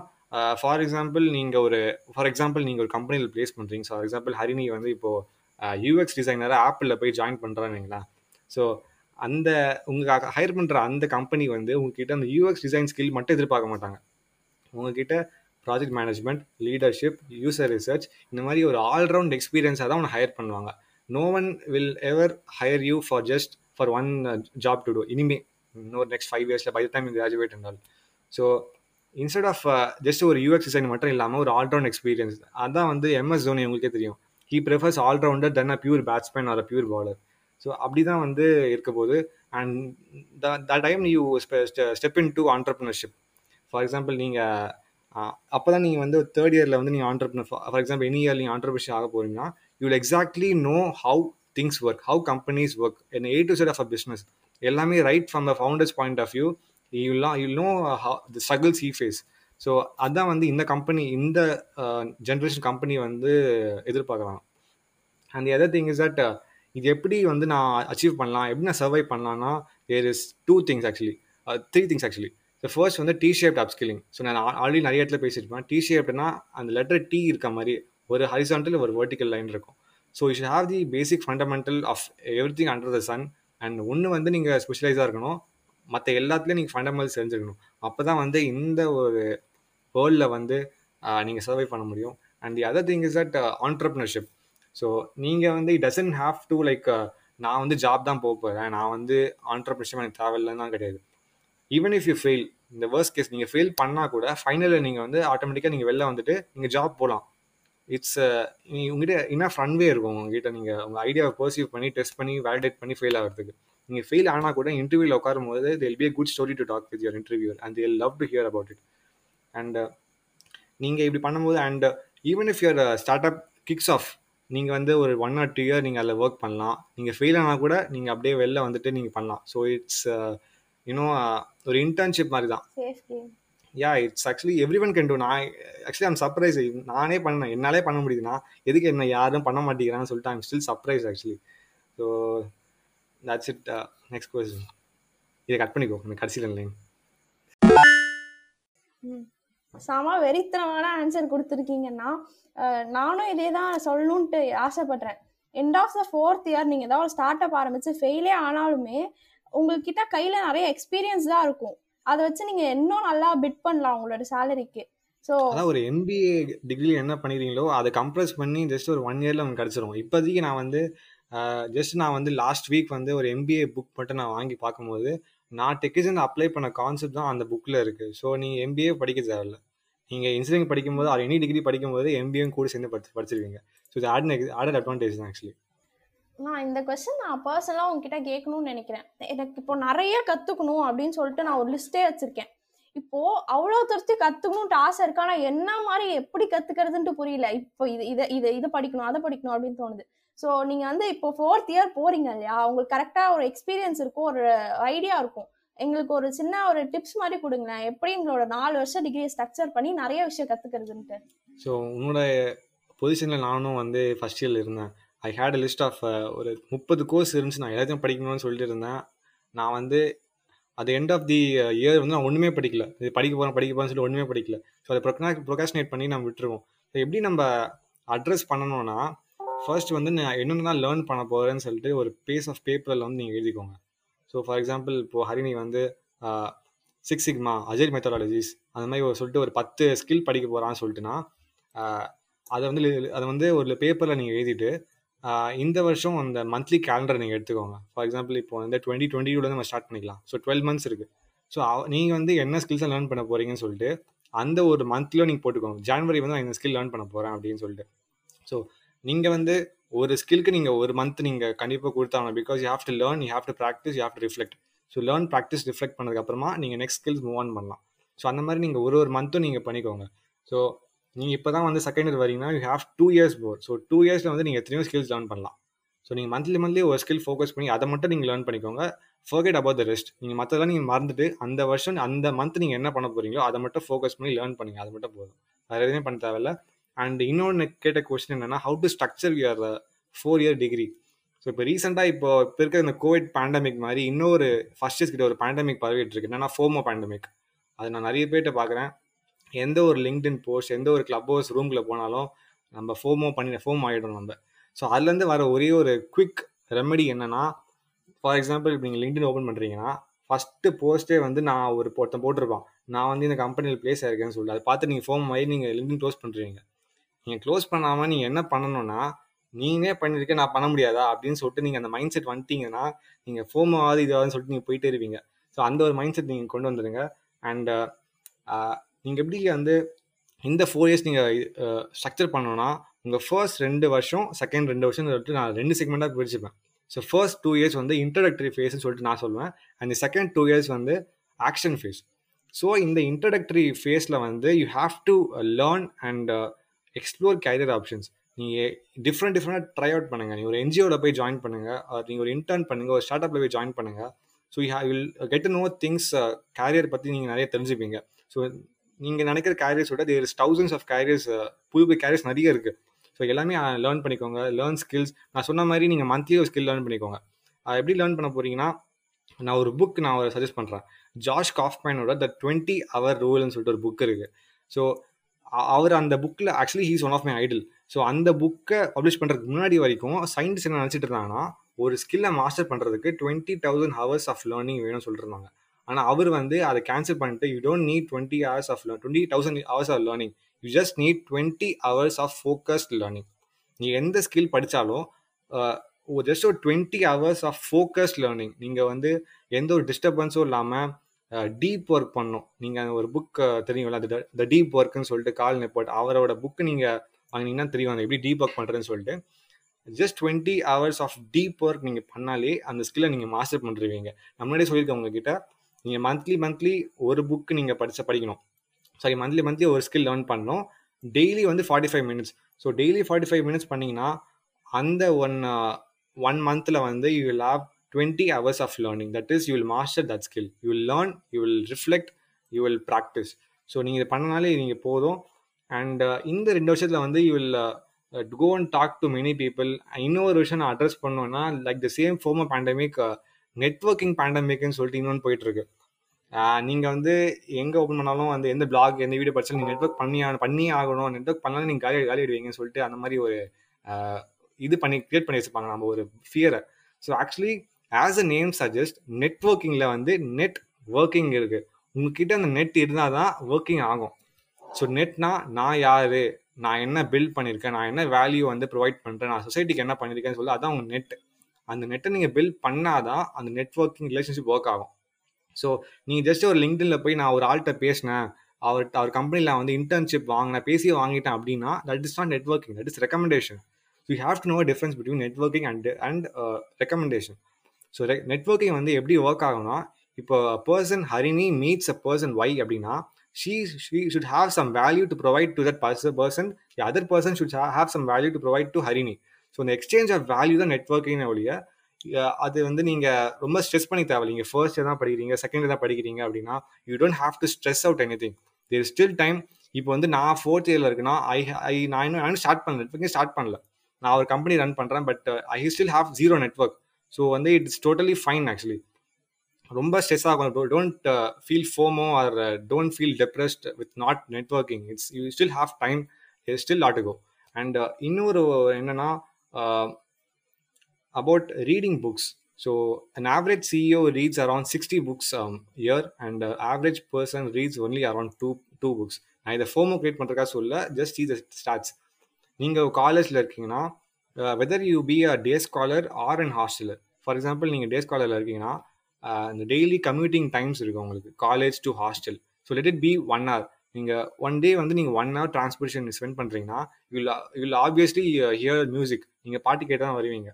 ஃபார் uh, எக்ஸாம்பிள் நீங்கள் ஒரு ஃபார் எக்ஸாம்பிள் நீங்கள் ஒரு கம்பெனியில் ப்ளேஸ் பண்ணுறீங்க ஃபார் எக்ஸாம்பிள் ஹரிணி வந்து இப்போது யூஎக்ஸ் டிசைனராக ஆப்பிளில் போய் ஜாயின் பண்ணுறான்னு ஸோ அந்த உங்களுக்கு ஹையர் பண்ணுற அந்த கம்பெனி வந்து உங்ககிட்ட அந்த யூஎக்ஸ் டிசைன் ஸ்கில் மட்டும் எதிர்பார்க்க மாட்டாங்க. உங்ககிட்ட project management leadership user research இந்த மாதிரி ஒரு ஆல்ரவுண்ட் எக்ஸ்பீரியன்ஸாக தான் உன்னை ஹையர் பண்ணுவாங்க. No one will ever hire you for just for one job to do இனிமே இன்னொரு நெக்ஸ்ட் ஃபைவ் இயர்ஸில் பை டைம் கிராஜுவேட் இருந்தால் ஸோ இன்ஸ்டெட் ஆஃப் ஜஸ்ட் ஒரு யூஎக்ஸ் டிசைன் மட்டும் இல்லாமல் ஒரு ஆல்ரவுண்ட் எக்ஸ்பீரியன்ஸ் அதான் வந்து எம்எஸ் தோனி உங்களுக்கே தெரியும். He prefers allrounder then a pure batsman or a pure bowler so அப்படி தான் வந்து இருக்க போது and the time you step into entrepreneurship for example நீங்கள் அப்போ தான் நீங்கள் வந்து தேர்ட் இயரில் வந்து நீங்கள் entrepreneur for example any year நீங்கள் ஆண்டர்பிரினர்ஷிப் ஆக போகிறீங்கன்னா you will exactly know how things work how companies work and A to Z of a business எல்லாமே right from the founders point of view யூலாம் you know the struggles he face so அதான் வந்து இந்த company இந்த generation company வந்து எதிர்பார்க்குறாங்க. And other thing is that இது எப்படி வந்து நான் அச்சீவ் பண்ணலாம்? எப்படி நான் சர்வை பண்ணலாம்னா there is two things actually three things actually so first வந்து டி ஷேப்ட் அப்ஸ்கில்லிங் ஸோ நான் ஆல்ரெடி நிறைய இடத்துல பேசியிருப்பேன். டி ஷேப்ட்னா அந்த லெட்டர் டி இருக்க மாதிரி ஒரு ஹரிசான்டல் ஒரு வெர்டிக்கல் லைன் இருக்கும். So you should have the basic fundamental of everything under the sun and ஒன்று வந்து நீங்கள் ஸ்பெஷலைஸாக இருக்கணும். மற்ற எல்லாத்துலேயும் நீங்கள் ஃபண்டமெண்டல்ஸ் தெரிஞ்சுக்கணும். அப்போ தான் வந்து இந்த ஒரு வேர்ல்டில் வந்து uh, நீங்கள் சர்வை பண்ண முடியும். And the other thing is that entrepreneurship so நீங்கள் வந்து it doesn't have to like நான் வந்து ஜாப் தான் போக போகிறேன் நான் வந்து ஆண்டர்பிரினர்ஷிப் எனக்கு தேவையில்லைன்னு தான் கிடையாது. ஈவன் இஃப் யூ ஃபெயில் இந்த வேர்ஸ்ட் கேஸ் நீங்கள் ஃபெயில் பண்ணால் கூட ஃபைனலில் நீங்கள் வந்து ஆட்டோமேட்டிக்காக நீங்கள் வெளில வந்துட்டு நீங்கள் ஜாப் போகலாம் இட்ஸ் uh, உங்ககிட்ட என்ன ரன்வே இருக்கும் உங்ககிட்ட. நீங்கள் உங்கள் ஐடியாவை பர்சீவ் பண்ணி டெஸ்ட் பண்ணி வேலிடேட் பண்ணி ஃபெயில் ஆகிறதுக்கு. நீங்கள் ஃபெயில் ஆனால் கூட இன்டர்வியூவில் உட்காரும் போது it'll be a good story to talk with your interviewer and they'll love to hear about it and நீங்கள் இப்படி பண்ணும்போது and even if your startup kicks off நீங்கள் வந்து ஒரு ஒன் ஆர் டூ இயர் நீங்கள் அதில் ஒர்க் பண்ணலாம். நீங்கள் ஃபெயில் ஆனால் கூட நீங்கள் அப்படியே வெளில வந்துட்டு நீங்கள் பண்ணலாம். ஸோ இட்ஸ் இன்னும் ஒரு இன்டர்ன்ஷிப் மாதிரி தான் yeah it's actually everyone can do நான் ஆக்சுவலி ஐம் சர்ப்ரைஸ் நானே பண்ணேன். என்னாலே பண்ண முடியுதுன்னா எதுக்கு என்ன யாரும் பண்ண மாட்டேங்கிறான்னு சொல்லிட்டு I'm still surprise actually so that's it next question இதை கட் பண்ணிக்கோ. எனக்கு கடைசியில் இல்லைங்க. செம வெறித்தனமான ஆன்சர் கொடுத்துருக்கீங்கன்னா நானும் இதே தான் சொல்லணுன்ட்டு ஆசைப்படுறேன். End of the fourth year நீங்கள் ஏதாவது ஒரு ஸ்டார்ட் அப் ஆரம்பித்து ஃபெயிலே ஆனாலுமே உங்கள்கிட்ட கையில் நிறைய எக்ஸ்பீரியன்ஸ் தான் இருக்கும். அதை வச்சு நீங்கள் இன்னும் நல்லா பிட் பண்ணலாம் உங்களோட சேலரிக்கு ஸோ அதான் ஒரு எம்பிஏ டிகிரி என்ன பண்ணிடுறீங்களோ அதை கம்ப்ரஸ் பண்ணி ஜஸ்ட் ஒரு ஒன் இயரில் உங்களுக்கு கிடச்சிரும். இப்போதைக்கு நான் வந்து ஜஸ்ட் நான் வந்து லாஸ்ட் வீக் வந்து ஒரு எம்பிஏ புக் மட்டும் நான் வாங்கி பார்க்கும்போது நான் டெக்கிசன் அப்ளை பண்ண கான்செப்ட் தான் அந்த புக்கில் இருக்குது ஸோ நீங்கள் எம்பிஏ படிக்க தேவையில்ல. நீங்கள் இன்ஜினியரிங் படிக்கும்போது அது எனி டிகிரி படிக்கும்போது எம்பிஏயும் கூட சேர்ந்து படி படிச்சிருவீங்க. ஸோ இது ஆட் ஆடட் அட்வான்டேஜ் தான் ஆக்சுவலி நான் இந்த கொஸ்டின் நான் பர்சனலாக உங்ககிட்ட கேட்கணும்னு நினைக்கிறேன். எனக்கு இப்போ நிறைய கற்றுக்கணும் அப்படின்னு சொல்லிட்டு நான் ஒரு லிஸ்ட்டே வச்சுருக்கேன். இப்போ அவ்வளோ தூரத்தி கற்றுக்கணுன்ட்டு ஆசை இருக்கு? ஆனால் என்ன மாதிரி எப்படி கற்றுக்கிறதுன்ட்டு புரியல. இப்போ இது இதை இதை இதை படிக்கணும் அதை படிக்கணும் அப்படின்னு தோணுது. ஸோ நீங்கள் வந்து இப்போ ஃபோர்த் இயர் போகிறீங்க இல்லையா? உங்களுக்கு கரெக்டாக ஒரு எக்ஸ்பீரியன்ஸ் இருக்கும் ஒரு ஐடியா இருக்கும். எங்களுக்கு ஒரு சின்ன ஒரு டிப்ஸ் மாதிரி கொடுங்களேன். எப்படி எங்களோட நாலு வருஷம் டிகிரியை ஸ்ட்ரக்சர் பண்ணி நிறைய விஷயம் கற்றுக்கிறதுன்ட்டு ஸோ உன்னோட பொசிஷனில் நானும் வந்து ஃபஸ்ட் இயரில் இருந்தேன். I had a list of ஒரு முப்பது கோர்ஸ் இருந்துச்சு. நான் எல்லாத்தையும் படிக்கணும்னு சொல்லிட்டு இருந்தேன். நான் வந்து அது எண்ட் ஆஃப் தி இயர் வந்து நான் ஒன்றுமே படிக்கல. இது படிக்க போகிறேன் படிக்க போகிறேன்னு சொல்லி ஒன்றுமே படிக்கல. ஸோ அதை ப்ரொக்னா ப்ரொகாஷினேட் பண்ணி நம்ம விட்டுருவோம். ஸோ எப்படி நம்ம அட்ரஸ் பண்ணணும்னா ஃபர்ஸ்ட் வந்து நான் என்னென்ன தான் லேர்ன் பண்ண போகிறேன்னு சொல்லிட்டு ஒரு பேஸ் ஆஃப் பேப்பரில் வந்து நீங்கள் எழுதிக்கோங்க. ஸோ ஃபார் எக்ஸாம்பிள் இப்போது ஹரிணி வந்து சிக்ஸ் சிக்மா அஜய் மெத்தடாலஜிஸ் அந்த மாதிரி ஒரு சொல்லிட்டு ஒரு பத்து ஸ்கில் படிக்க போகிறான்னு சொல்லிட்டுனா அதை வந்து அதை வந்து ஒரு பேப்பரில் நீங்கள் எழுதிட்டு இந்த வருஷம் அந்த மந்த்லி கேலண்டர் நீங்கள் எடுத்துக்கோங்க. ஃபார் எக்ஸாம்பிள் இப்போ வந்து டுவெண்ட்டி டுவெண்ட்டி நம்ம ஸ்டார்ட் பண்ணிக்கலாம். ஸோ டுவெல் மந்த்ஸ் இருக்குது ஸோ நீங்கள் வந்து என்ன ஸ்கில்ஸை லேர்ன் பண்ண போகிறீங்கன்னு சொல்லிட்டு அந்த ஒரு மந்த்லியும் நீங்கள் போட்டுக்கோங்க. ஜான்வரி வந்து நான் இந்த ஸ்கில் லேர்ன் பண்ண போகிறேன் அப்படின்னு சொல்லிட்டு. ஸோ நீங்கள் வந்து ஒரு ஸ்கில்க்கு நீங்கள் ஒரு மந்த் நீங்கள் கண்டிப்பாக கொடுத்தாங்க because you have to learn you have to practice you have to reflect so learn practice reflect பண்ணதுக்கப்புறமா நீங்கள் நெக்ஸ்ட் ஸ்கில்ஸ் மூவ் ஆன் பண்ணலாம். ஸோ அந்த மாதிரி நீங்கள் ஒரு ஒரு மந்த்தும் நீங்கள் பண்ணிக்கோங்க. ஸோ நீங்கள் இப்போ தான் வந்து செகண்ட் இயர் வரீங்கன்னா you have two years for so two இயர்ஸில் வந்து நீங்கள் எத்தனையோ ஸ்கில்ஸ் லேர்ன் பண்ணலாம். ஸோ நீங்கள் மந்த்லி மந்த்லி ஒரு ஸ்கில் ஃபோக்கஸ் பண்ணி அதை மட்டும் நீங்கள் லேர்ன் பண்ணிக்கோங்க. ஃபர்கெட் அபவுட் த ரெஸ்ட் நீங்கள் மற்றதெல்லாம் நீங்கள் மறந்துட்டு அந்த வருஷம் அந்த மந்த் நீங்கள் என்ன பண்ண போகிறீங்களோ அதை மட்டும் ஃபோக்கஸ் பண்ணி லேர்ன் பண்ணுங்க. அது மட்டும் போதும். வேறு எதுவுமே பண்ண தேவையில்ல. அண்ட் இன்னொன்று கேட்ட கொஸ்டின் என்னன்னா how to structure your four year degree so இப்போ ரீசெண்டாக இப்போ இப்போ இருக்கிற இந்த கோவிட் பேண்டமிக் மாதிரி இன்னொரு ஃபர்ஸ்ட் இயர்ஸ் கிட்ட ஒரு பேண்டமிக் பரவிட்டு இருக்கு என்னன்னா ஃபோமோ பேண்டமிக் அது நான் நிறைய பேர்கிட்ட பார்க்குறேன் எந்த ஒரு லிங்க்டின் போஸ்ட் எந்த ஒரு கிளப் ஹவுஸ் ரூம்குள்ளே போனாலும் நம்ம ஃபோமோ பண்ணி ஃபோம் ஆகிடும் நம்ம. ஸோ அதுலேருந்து வர ஒரே ஒரு குவிக் ரெமெடி என்னன்னா ஃபார் எக்ஸாம்பிள் இப்போ நீங்கள் லிங்க்டின் ஓப்பன் பண்ணுறீங்கன்னா ஃபஸ்ட்டு போஸ்ட்டே வந்து நான் ஒரு ஒருத்தன் போட்டிருப்பான். நான் வந்து இந்த கம்பெனியில் பிளேஸ் ஆயிருக்கேன்னு சொல்லிட்டு அதை பார்த்து நீங்கள் ஃபோம் ஆகி நீங்கள் லிங்க்டின் க்ளோஸ் பண்ணுறீங்க நீங்கள் க்ளோஸ் பண்ணாமல் நீங்கள் என்ன பண்ணணும்னா நீனே பண்ணியிருக்க நான் பண்ண முடியாதா? அப்படின்னு சொல்லிட்டு நீங்கள் அந்த மைண்ட் செட் வந்துட்டீங்கன்னா நீங்கள் ஃபோம் ஆகாது சொல்லிட்டு நீங்கள் போயிட்டே இருவீங்க ஸோ அந்த ஒரு மைண்ட் செட் நீங்கள் கொண்டு வந்துடுங்க அண்ட் நீங்கள் எப்படி வந்து இந்த ஃபோர் இயர்ஸ் நீங்கள் ஸ்ட்ரக்சர் பண்ணணும்னா உங்கள் ஃபர்ஸ்ட் ரெண்டு வருஷம் செகண்ட் ரெண்டு வருஷம் சொல்லிட்டு நான் ரெண்டு செக்மெண்ட்டாக பிரிச்சுப்பேன். ஸோ ஃபர்ஸ்ட் டூ இயர்ஸ் வந்து இன்ட்ரடக்டரி ஃபேஸ்னு சொல்லிட்டு நான் சொல்லுவேன். அண்ட் செகண்ட் டூ இயர்ஸ் வந்து ஆக்ஷன் ஃபேஸ் ஸோ இந்த இன்ட்ரடக்டரி ஃபேஸில் வந்து you have to learn and explore career options நீங்கள் டிஃப்ரெண்ட் டிஃப்ரெண்ட்டாக ட்ரை அவுட் பண்ணுங்கள் நீங்கள் ஒரு என்ஜிஓவில் போய் ஜாயின் பண்ணுங்கள் நீங்கள் ஒரு இன்டர்ன் பண்ணுங்கள் ஒரு ஸ்டார்ட் அப்பில் போய் ஜாயின் பண்ணுங்கள் so you will get know things career பற்றி நீங்கள் நிறைய தெரிஞ்சுப்பீங்க. ஸோ நீங்கள் நினைக்கிற கேரியர்ஸ் விட there is thousands of careers புது புது கேரியர்ஸ் நிறைய இருக்குது ஸோ எல்லாமே லேர்ன் பண்ணிக்கோங்க. லேர்ன் ஸ்கில்ஸ் நான் சொன்ன மாதிரி நீங்கள் மந்த்லி ஒரு ஸ்கில் லேர்ன் பண்ணிக்கோங்க. அதை எப்படி லேர்ன் பண்ண போகிறீங்கன்னா நான் ஒரு புக் நான் ஒரு சஜஸ்ட் பண்ணுறேன் ஜார்ஜ் காஃப்மேனோட த டுவெண்ட்டி ஹவர் ரூல்னு சொல்லிட்டு ஒரு புக் இருக்குது ஸோ அவர் அந்த புக்கில் actually he's one of my idol so அந்த புக்கை பப்ளிஷ் பண்ணுறதுக்கு முன்னாடி வரைக்கும் சயின்டிஸ்ட் என்ன நினச்சிட்டு இருந்தாங்கன்னா ஒரு ஸ்கில்லை மாஸ்டர் பண்ணுறதுக்கு twenty thousand hours of learning வேணும்னு சொல்லிருந்தாங்க ஆனால் அவர் வந்து அதை கேன்சல் பண்ணிட்டு you don't need twenty hours of twenty thousand hours of learning you just need twenty hours of focused learning நீ எந்த ஸ்கில் படித்தாலும் ஜஸ்ட் ஒரு twenty hours of focused learning நீங்கள் வந்து எந்த ஒரு டிஸ்டர்பன்ஸும் இல்லாமல் டீப் ஒர்க் பண்ணோம். நீங்கள் ஒரு புக் தெரியும்ல அது த டீப் ஒர்க்குன்னு சொல்லிட்டு கால் நெப்போட் அவரோட புக்கு நீங்கள் வாங்கினீங்கன்னா தெரியும் அந்த எப்படி டீப் ஒர்க் பண்ணுறேன்னு சொல்லிட்டு. Just twenty hours of deep work நீங்கள் பண்ணாலே அந்த ஸ்கில்லை நீங்கள் மாஸ்டர் பண்ணுறீங்க நான் முன்னாடியே சொல்லியிருக்கேன் உங்ககிட்ட நீங்கள் மந்த்லி மந்த்லி ஒரு புக்கு நீங்கள் படித்த படிக்கணும். சாரி மந்த்லி மந்த்லி ஒரு ஸ்கில் லேர்ன் பண்ணணும். டெய்லி வந்து forty five minutes so daily forty five minutes பண்ணிங்கன்னா அந்த ஒன் ஒன் மந்தில் வந்து you will have twenty hours of learning that is you will master that skill you will learn you will reflect you will practice so நீங்கள் இது பண்ணனாலே நீங்கள் போதும். And uh, இந்த ரெண்டு வருஷத்தில் வந்து you will go and talk to many people இன்னொரு விஷயம் நான் அட்ரஸ் பண்ணோன்னா like the same FOMO pandemic networking பேண்டமிக்னு சொல்லிட்டு இன்னொன்று போயிட்டுருக்கு. நீங்கள் வந்து எங்கே ஓப்பன் பண்ணாலும் வந்து எந்த பிளாக் எந்த வீடியோ படிச்சாலும் நீங்கள் நெட்ஒர்க் பண்ணி பண்ணியே ஆகணும். நெட்ஒர்க் பண்ணாலும் நீங்கள் காலி காலி விடுவீங்கன்னு சொல்லிட்டு அந்த மாதிரி ஒரு இது பண்ணி கிரியேட் பண்ணி வச்சுப்பாங்க நம்ம ஒரு ஃபியரை so actually as a name suggest நெட்ஒர்க்கிங்கில் வந்து நெட் ஒர்க்கிங் இருக்குது உங்ககிட்ட அந்த நெட் இருந்தால் தான் ஒர்க்கிங் ஆகும் ஸோ நெட்னா நான் யார்? நான் என்ன பில்ட் பண்ணியிருக்கேன் நான் என்ன வேல்யூ வந்து ப்ரொவைட் பண்ணுறேன் நான் சொசைட்டிக்கு என்ன பண்ணியிருக்கேன்னு சொல்லி அதான் உங்கள் நெட் அந்த நெட்டை நீங்கள் பில்ட் பண்ணாதான் அந்த நெட்ஒர்க்கிங் ரிலேஷன்ஷிப் ஒர்க் ஆகும். ஸோ நீங்கள் ஜஸ்ட் ஒரு லிங்க்டின்ல போய் நான் ஒரு ஆள்கிட்ட பேசினேன். அவர் அவர் கம்பெனியில் வந்து இன்டர்ன்ஷிப் வாங்கினேன் பேசி வாங்கிட்டேன் அப்படின்னா that is not networking that is recommendation you have to know difference between networking and and recommendation so networking வந்து எப்படி ஒர்க் ஆகும்னா இப்போ person Harini meets a person Y அப்படின்னா she she should have some value to provide to that person person other person should have some value to provide to Harini so இந்த exchange of value தான் networking ஒழிய அது வந்து நீங்கள் ரொம்ப stress பண்ணி தேவை நீங்கள் ஃபர்ஸ்ட் தான் படிக்கிறீங்க செகண்ட் தான் படிக்கிறீங்க அப்படின்னா you don't have to stress out anything there still time இப்போ வந்து நான் ஃபோர்த் இயரில் இருக்குன்னா ஐ ஐ நான் இன்னும் நான் ஸ்டார்ட் பண்ணல நெட்ஒர்க்கிங் ஸ்டார்ட் பண்ணல. நான் ஒரு கம்பெனி ரன் பண்ணுறேன் but I still have zero network so வந்து இட்ஸ் டோட்டலி ஃபைன் ஆக்சுவலி ரொம்ப ஸ்ட்ரெஸ் ஆகும். Don't feel FOMO or don't feel depressed with not networking it's you still have time still not go and இன்னொரு என்னன்னா uh, about reading books. So an average CEO reads around 60 books a um, year and the average person two two books நான் இதை FM create பண்ணுறதுக்காக சொல்ல just see the stats நீங்கள் காலேஜில் இருக்கீங்கன்னா whether you be a day scholar or and hosteller for example நீங்கள் day ஸ்காலரில் இருக்கீங்கன்னா இந்த டெய்லி கம்யூட்டிங் டைம்ஸ் இருக்குது உங்களுக்கு. College to hostel so let it be one hour நீங்கள் ஒன் டே வந்து நீங்கள் ஒன் ஹவர் டிரான்ஸ்போர்ட்டேஷன் ஸ்பெண்ட் பண்ணுறீங்கன்னா you'll you'll obviously hear music நீங்கள் பாட்டு கேட்டு தான் வருவீங்க.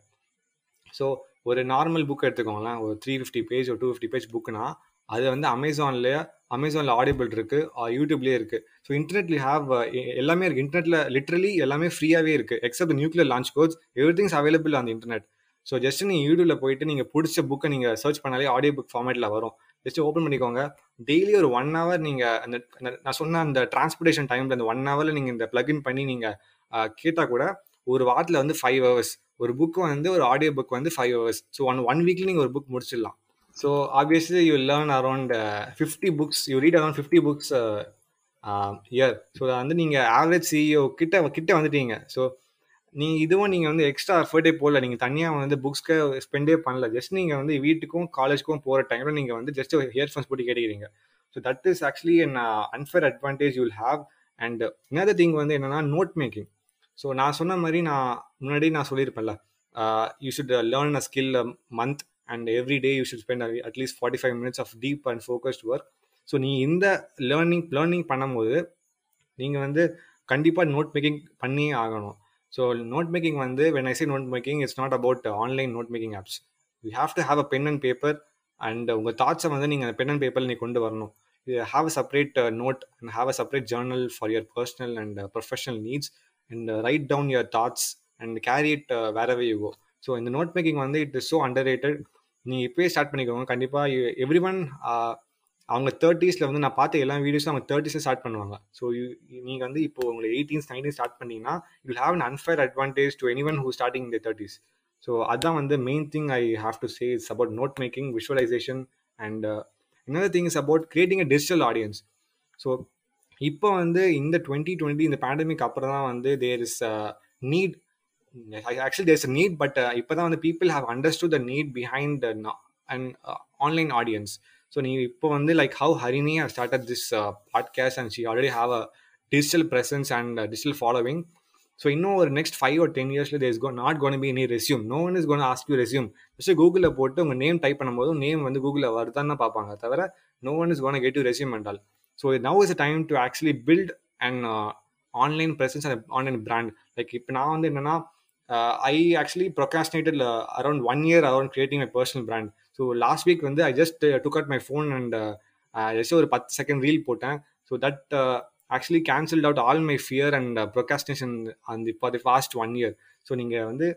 ஸோ ஒரு நார்மல் புக் எடுத்துக்கோங்களேன். ஒரு த்ரீ ஃபிஃப்டி பேஜ் ஒரு டூ ஃபிஃப்டி பேஜ் புக்குனா அது வந்து அமேசான்லேயே அமேசானில் ஆடிபிள் இருக்குது யூடியூப்லேயே இருக்குது ஸோ இன்டர்நெட்ல ஹாவ் எல்லாமே இருக்குது இன்டர்நெட்டில் லிட்ரலி எல்லாமே ஃப்ரீயாகவே இருக்குது except nuclear launch course everything's available அந்த இன்டர்நெட் ஸோ ஜஸ்ட் நீங்கள் யூடியூப்பில் போயிட்டு நீங்கள் பிடிச்ச புக்கை நீங்கள் சர்ச் பண்ணாலே ஆடியோ புக் ஃபார்மேட்டில் வரும். ஜஸ்ட் ஓப்பன் பண்ணிக்கோங்க. டெய்லி ஒரு ஒன் ஹவர் நீங்கள் அந்த நான் சொன்ன அந்த டிரான்ஸ்போர்ட்டேஷன் டைமில் அந்த ஒன் ஹவரில் நீங்கள் இந்த பிளக்இன் பண்ணி நீங்கள் கேட்டால் கூட ஒரு வாரத்தில் வந்து ஃபைவ் ஹவர்ஸ் ஒரு புக் வந்து ஒரு ஆடியோ புக் வந்து five hours so one one வீக்ல நீங்கள் ஒரு புக் முடிச்சிடலாம். So obviously you learn around fifty books you read around fifty books year so வந்து நீங்கள் ஆவரேஜ் சிஇஓ கிட்ட கிட்ட வந்துட்டீங்க. ஸோ நீங்கள் இதுவும் நீங்கள் வந்து எக்ஸ்ட்ரா எஃபர்ட்டே போடல. நீங்கள் தனியாக வந்து புக்ஸ்க்கு ஸ்பெண்டே பண்ணல. ஜஸ்ட் நீங்கள் வந்து வீட்டுக்கும் காலேஜ்க்கும் போகிற டைமில் நீங்கள் வந்து ஜஸ்ட் இயர்ஃபோன்ஸ் போட்டு கேட்டுக்கிறீங்க. So that is actually an unfair advantage you'll have and இன்னொரு திங் வந்து என்னன்னா நோட் மேக்கிங் ஸோ நான் சொன்ன மாதிரி நான் முன்னாடி நான் சொல்லியிருப்பேன்ல. You should learn a skill month and every day you should spend at least forty five minutes of deep and focused work so நீ இந்த லேர்னிங் லேர்னிங் பண்ணும்போது நீங்கள் வந்து கண்டிப்பாக நோட் மேக்கிங் பண்ணியே ஆகணும். ஸோ நோட் மேக்கிங் வந்து when I see note making it's not about online note making apps you have to have a pen and paper and உங்கள் தாட்ஸை வந்து நீங்கள் பென் அண்ட் பேப்பரில் நீ கொண்டு வரணும். Have a separate note and have a separate journal for your personal and professional needs and write down your thoughts and carry it wherever you go so இந்த note making வந்து it is so underrated நீங்கள் இப்போயே start பண்ணிக்கோங்க. கண்டிப்பாக every one அவங்க தேர்ட்டிஸில் வந்து நான் பார்த்த எல்லா வீடியோஸும் அவங்க தேர்ட்டிஸில் ஸ்டார்ட் பண்ணுவாங்க. ஸோ நீங்கள் வந்து இப்போ உங்களை எயிட்டீன்ஸ் நைன்டீன் ஸ்டார்ட் பண்ணிங்கன்னா you have an unfair advantage to anyone who starting இந்த தேர்ட்டிஸ் ஸோ அதுதான் வந்து main thing I have to say it's about note making visualisation and இன்னொரு thing is about creating a digital audience so இப்போ வந்து இந்த twenty twenty இந்த pandemic அப்புறம் தான் வந்து there is need actually there's a need but இப்போ தான் வந்து people have understood the need behind and online audience so நீ இப்போ வந்து like how Harini has started this podcast and she already have a digital presence and digital following so இன்னும் ஒரு next five ஒரு ten இயர்ஸில் these go not gonna be நீ resume no one is gonna ask you resume just கூகுளில் போட்டு உங்கள் name type பண்ணும்போது name வந்து கூகுளில் வருதான்னு பார்ப்பாங்க. தவிர no one is gonna get you resume என்றால். So now is a time to actually build and online presence and online brand like இப்போ நான் வந்து என்னென்னா I actually procrastinated around one year around creating my personal brand so last week வந்து I just took at my phone and just ஒரு பத்து second reel போட்டேன். So that actually cancelled out all my fear and procrastination அந்த இப்போ the first one year so நீங்கள் வந்து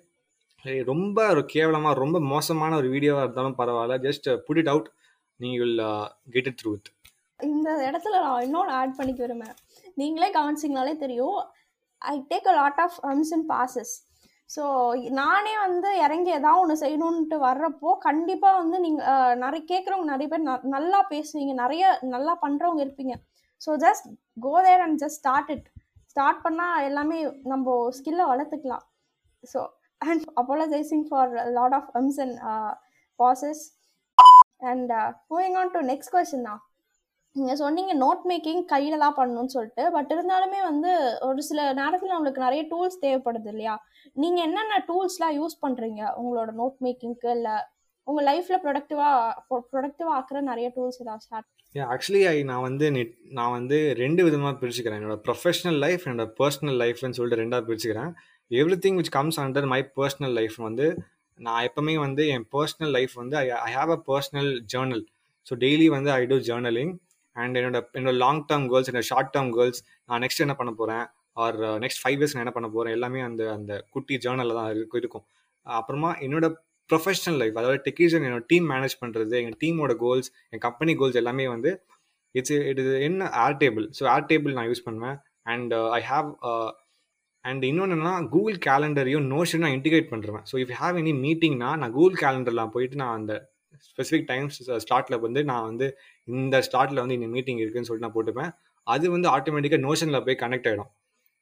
ரொம்ப ஒரு கேவலமாக ரொம்ப மோசமான ஒரு வீடியோவாக இருந்தாலும் பரவாயில்ல. ஜஸ்ட் புட் இட் அவுட் நீங்கள் will get it through it இந்த இடத்துல நான் இன்னொன்று ஆட் பண்ணிக்க விரும்புகிறேன் நீங்களே கவனிச்சிங்கனாலே தெரியும். I take a lot of ums and pauses so நானே வந்து இறங்கி ஏதாவது ஒன்று செய்யணுன்ட்டு வர்றப்போ கண்டிப்பாக வந்து நீங்கள் நிறைய கேட்குறவங்க நிறைய பேர் நல்லா பேசுவீங்க. நிறைய நல்லா பண்ணுறவங்க இருப்பீங்க. So just go there and just start it start பண்ணால் எல்லாமே நம்ம ஸ்கில்லை வளர்த்துக்கலாம். So and apologising for lot of ums and pauses and moving on to next question தான். நீங்கள் சொன்னீங்க நோட் மேக்கிங் கையில் தான் பண்ணணும்னு சொல்லிட்டு. பட் இருந்தாலுமே வந்து ஒரு சில நேரத்தில் நம்மளுக்கு நிறைய டூல்ஸ் தேவைப்படுது இல்லையா? நீங்கள் என்னென்ன டூல்ஸ்லாம் யூஸ் பண்ணுறீங்க உங்களோட நோட் மேக்கிங்க்கு இல்லை உங்கள் லைஃப்பில் ப்ரொடக்டிவாக ப்ரொடக்டிவாக ஆக்குற நிறைய டூல்ஸ் ஏதாவது ஸ்டார்ட் ஆக்சுவலி ஐ நான் வந்து நெட் நான் வந்து ரெண்டு விதமாக பிரிச்சுக்கிறேன். என்னோட ப்ரொஃபஷனல் லைஃப் என்னோட பர்சனல் லைஃப்னு சொல்லிட்டு ரெண்டாக பிரிச்சுக்கிறேன். Everything which comes under my personal life வந்து நான் எப்பவுமே வந்து என் பர்சனல் லைஃப் வந்து I I have a personal journal so daily வந்து ஐ டூ ஜேர்னலிங் அண்ட் என்னோட என்னோட லாங் டேர்ம் கோல்ஸ் என்னோட ஷார்ட் டேர்ம் கோல்ஸ் நான் நெக்ஸ்ட் என்ன பண்ண போகிறேன் ஆர் நெக்ஸ்ட் ஃபைவ் இயர்ஸ் நான் என்ன பண்ண போகிறேன் எல்லாமே அந்த அந்த குட்டி ஜேர்னலில் தான் இருக்கும் இருக்கும். அப்புறமா என்னோட ப்ரொஃபஷனல் லைஃப் அதாவது டெக்னீஷியன் என்னோட டீம் மேனேஜ் பண்ணுறது எங்கள் டீமோட கோல்ஸ் என் கம்பெனி கோல்ஸ் எல்லாமே வந்து இட்ஸ் இட் இஸ் என்ன ஏர் டேபிள் ஸோ ஏர் டேபிள் நான் யூஸ் பண்ணுவேன் அண்ட் ஐ ஹாவ் அண்ட் இன்னொன்று என்னன்னா கூகுள் கேலண்டரையும் நோஷன் நான் இன்டிகிரேட் பண்ணுறேன் ஸோ இஃப் ஹேவ் எனி மீட்டிங்னா நான் கூகுள் கேலண்டரில் போயிட்டு நான் அந்த ஸ்பெசிஃபிக் டைம்ஸ் ஸ்லாட்டில் வந்து நான் வந்து இந்த ஸ்லாட்டில் வந்து இந்த மீட்டிங் இருக்குன்னு சொல்லிட்டு நான் போட்டுப்பேன். அது வந்து ஆட்டோமேட்டிக்காக நோஷனில் போய் கனெக்ட் ஆகிடும்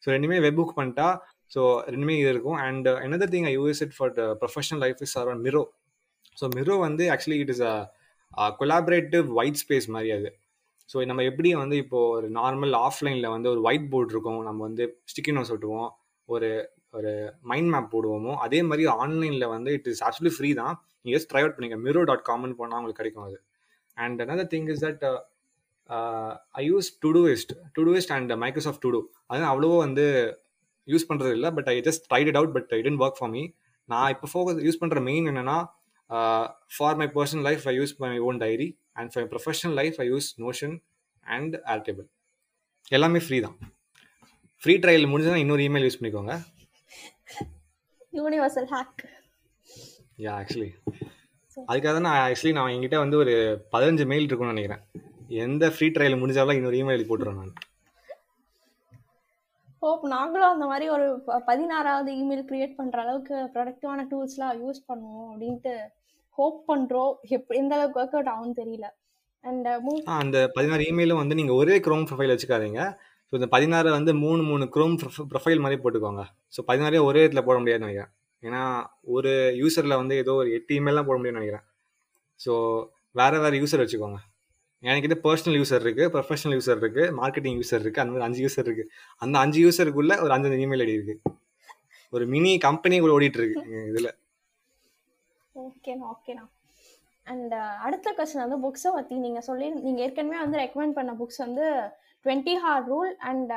ஸோ ரெண்டுமே வெப் புக் பண்ணிட்டா ஸோ ரெண்டுமே இது இருக்கும். And uh, another thing I use it for the professional life is around Miro so Miro வந்து actually it is a collaborative white space மாதிரி அது. ஸோ நம்ம எப்படி வந்து இப்போ ஒரு நார்மல் ஆஃப்லைனில் வந்து ஒரு ஒயிட் போர்டு இருக்கும் நம்ம வந்து ஸ்டிக்கி நோட்ஸ் ஒட்டுவோம். ஒரு ஒரு மைண்ட் மேப் போடுவோமோ அதே மாதிரி ஆன்லைனில் வந்து இட் இஸ் ஆக்சுவலி ஃப்ரீ தான். நீங்கள் ஜஸ்ட் ட்ரை அவுட் பண்ணிக்க மிரோ டாட் காமன் போனால் உங்களுக்கு கிடைக்கும் அது. And another thing is that I use Todoist Todoist and Microsoft To Do அது அவ்வளவோ வந்து யூஸ் பண்ணுறது இல்லை but I just tried it out but it work for me நான் இப்போ ஃபோக்கஸ் யூஸ் பண்ணுற மெயின் என்னென்னா for my personal life I use my own diary and for professional life I use Notion and Airtable எல்லாமே free தான். Free trial முடிஞ்சதுன்னா இன்னொரு email use பண்ணிக்கோங்க. Universal hack yeah actually அதுக்காக தான் நான் ஆக்சுவலி நான் என்கிட்ட வந்து ஒரு பதினஞ்சு மெயில் இருக்கும்னு நினைக்கிறேன். எந்த ஃப்ரீ ட்ரையல் முடிஞ்சாலும் இன்னொரு இமெயில் போட்டுருவேன் நான். ஹோப் நாங்களும் அந்த மாதிரி ஒரு பதினாறாவது இமெயில் கிரியேட் பண்ணுற அளவுக்கு ப்ரொடக்டிவான டூல்ஸ்லாம் யூஸ் பண்ணுவோம் அப்படின்ட்டு ஹோப் பண்ணுறோம் எப்படி எந்த அளவுக்கு ஒர்க் அவுட் ஆகும்னு தெரியல. அண்ட் ஆ, அந்த பதினாறு இமெயிலும் வந்து நீங்கள் ஒரே க்ரோம் ப்ரொஃபைல் வச்சுக்காதீங்க. ஸோ இந்த பதினாறு வந்து மூணு மூணு க்ரோம் ப்ரொஃபைல் மாதிரி போட்டுக்கோங்க. ஸோ பதினாறே ஒரே இடத்துல போட முடியாதுன்னு நினைக்கிறேன். ஏன்னா ஒரு யூசரில் வந்து ஏதோ ஒரு எட்டு இமெயிலாம் போட முடியும்னு நினைக்கிறேன். ஸோ வேறு வேறு யூசர் வச்சுக்கோங்க. எனக்கு இது பர்சனல் யூசர் இருக்குது ப்ரொஃபஷனல் யூசர் இருக்குது மார்க்கெட்டிங் யூசர் இருக்குது அந்த மாதிரி அஞ்சு யூசர் இருக்குது அந்த அஞ்சு யூசருக்குள்ளே ஒரு அஞ்சு இமெயில் ஐடி இருக்குது ஒரு மினி கம்பெனி கூட ஓடிட்டு இருக்கு இதில். ஓகேண்ணா ஓகேண்ணா அண்ட் அடுத்த கொஸ்டின் வந்து புக்ஸை பற்றி நீங்கள் சொல்லி நீங்கள் ஏற்கனவே வந்து ரெக்கமெண்ட் பண்ண புக்ஸ் வந்து twenty hour rule and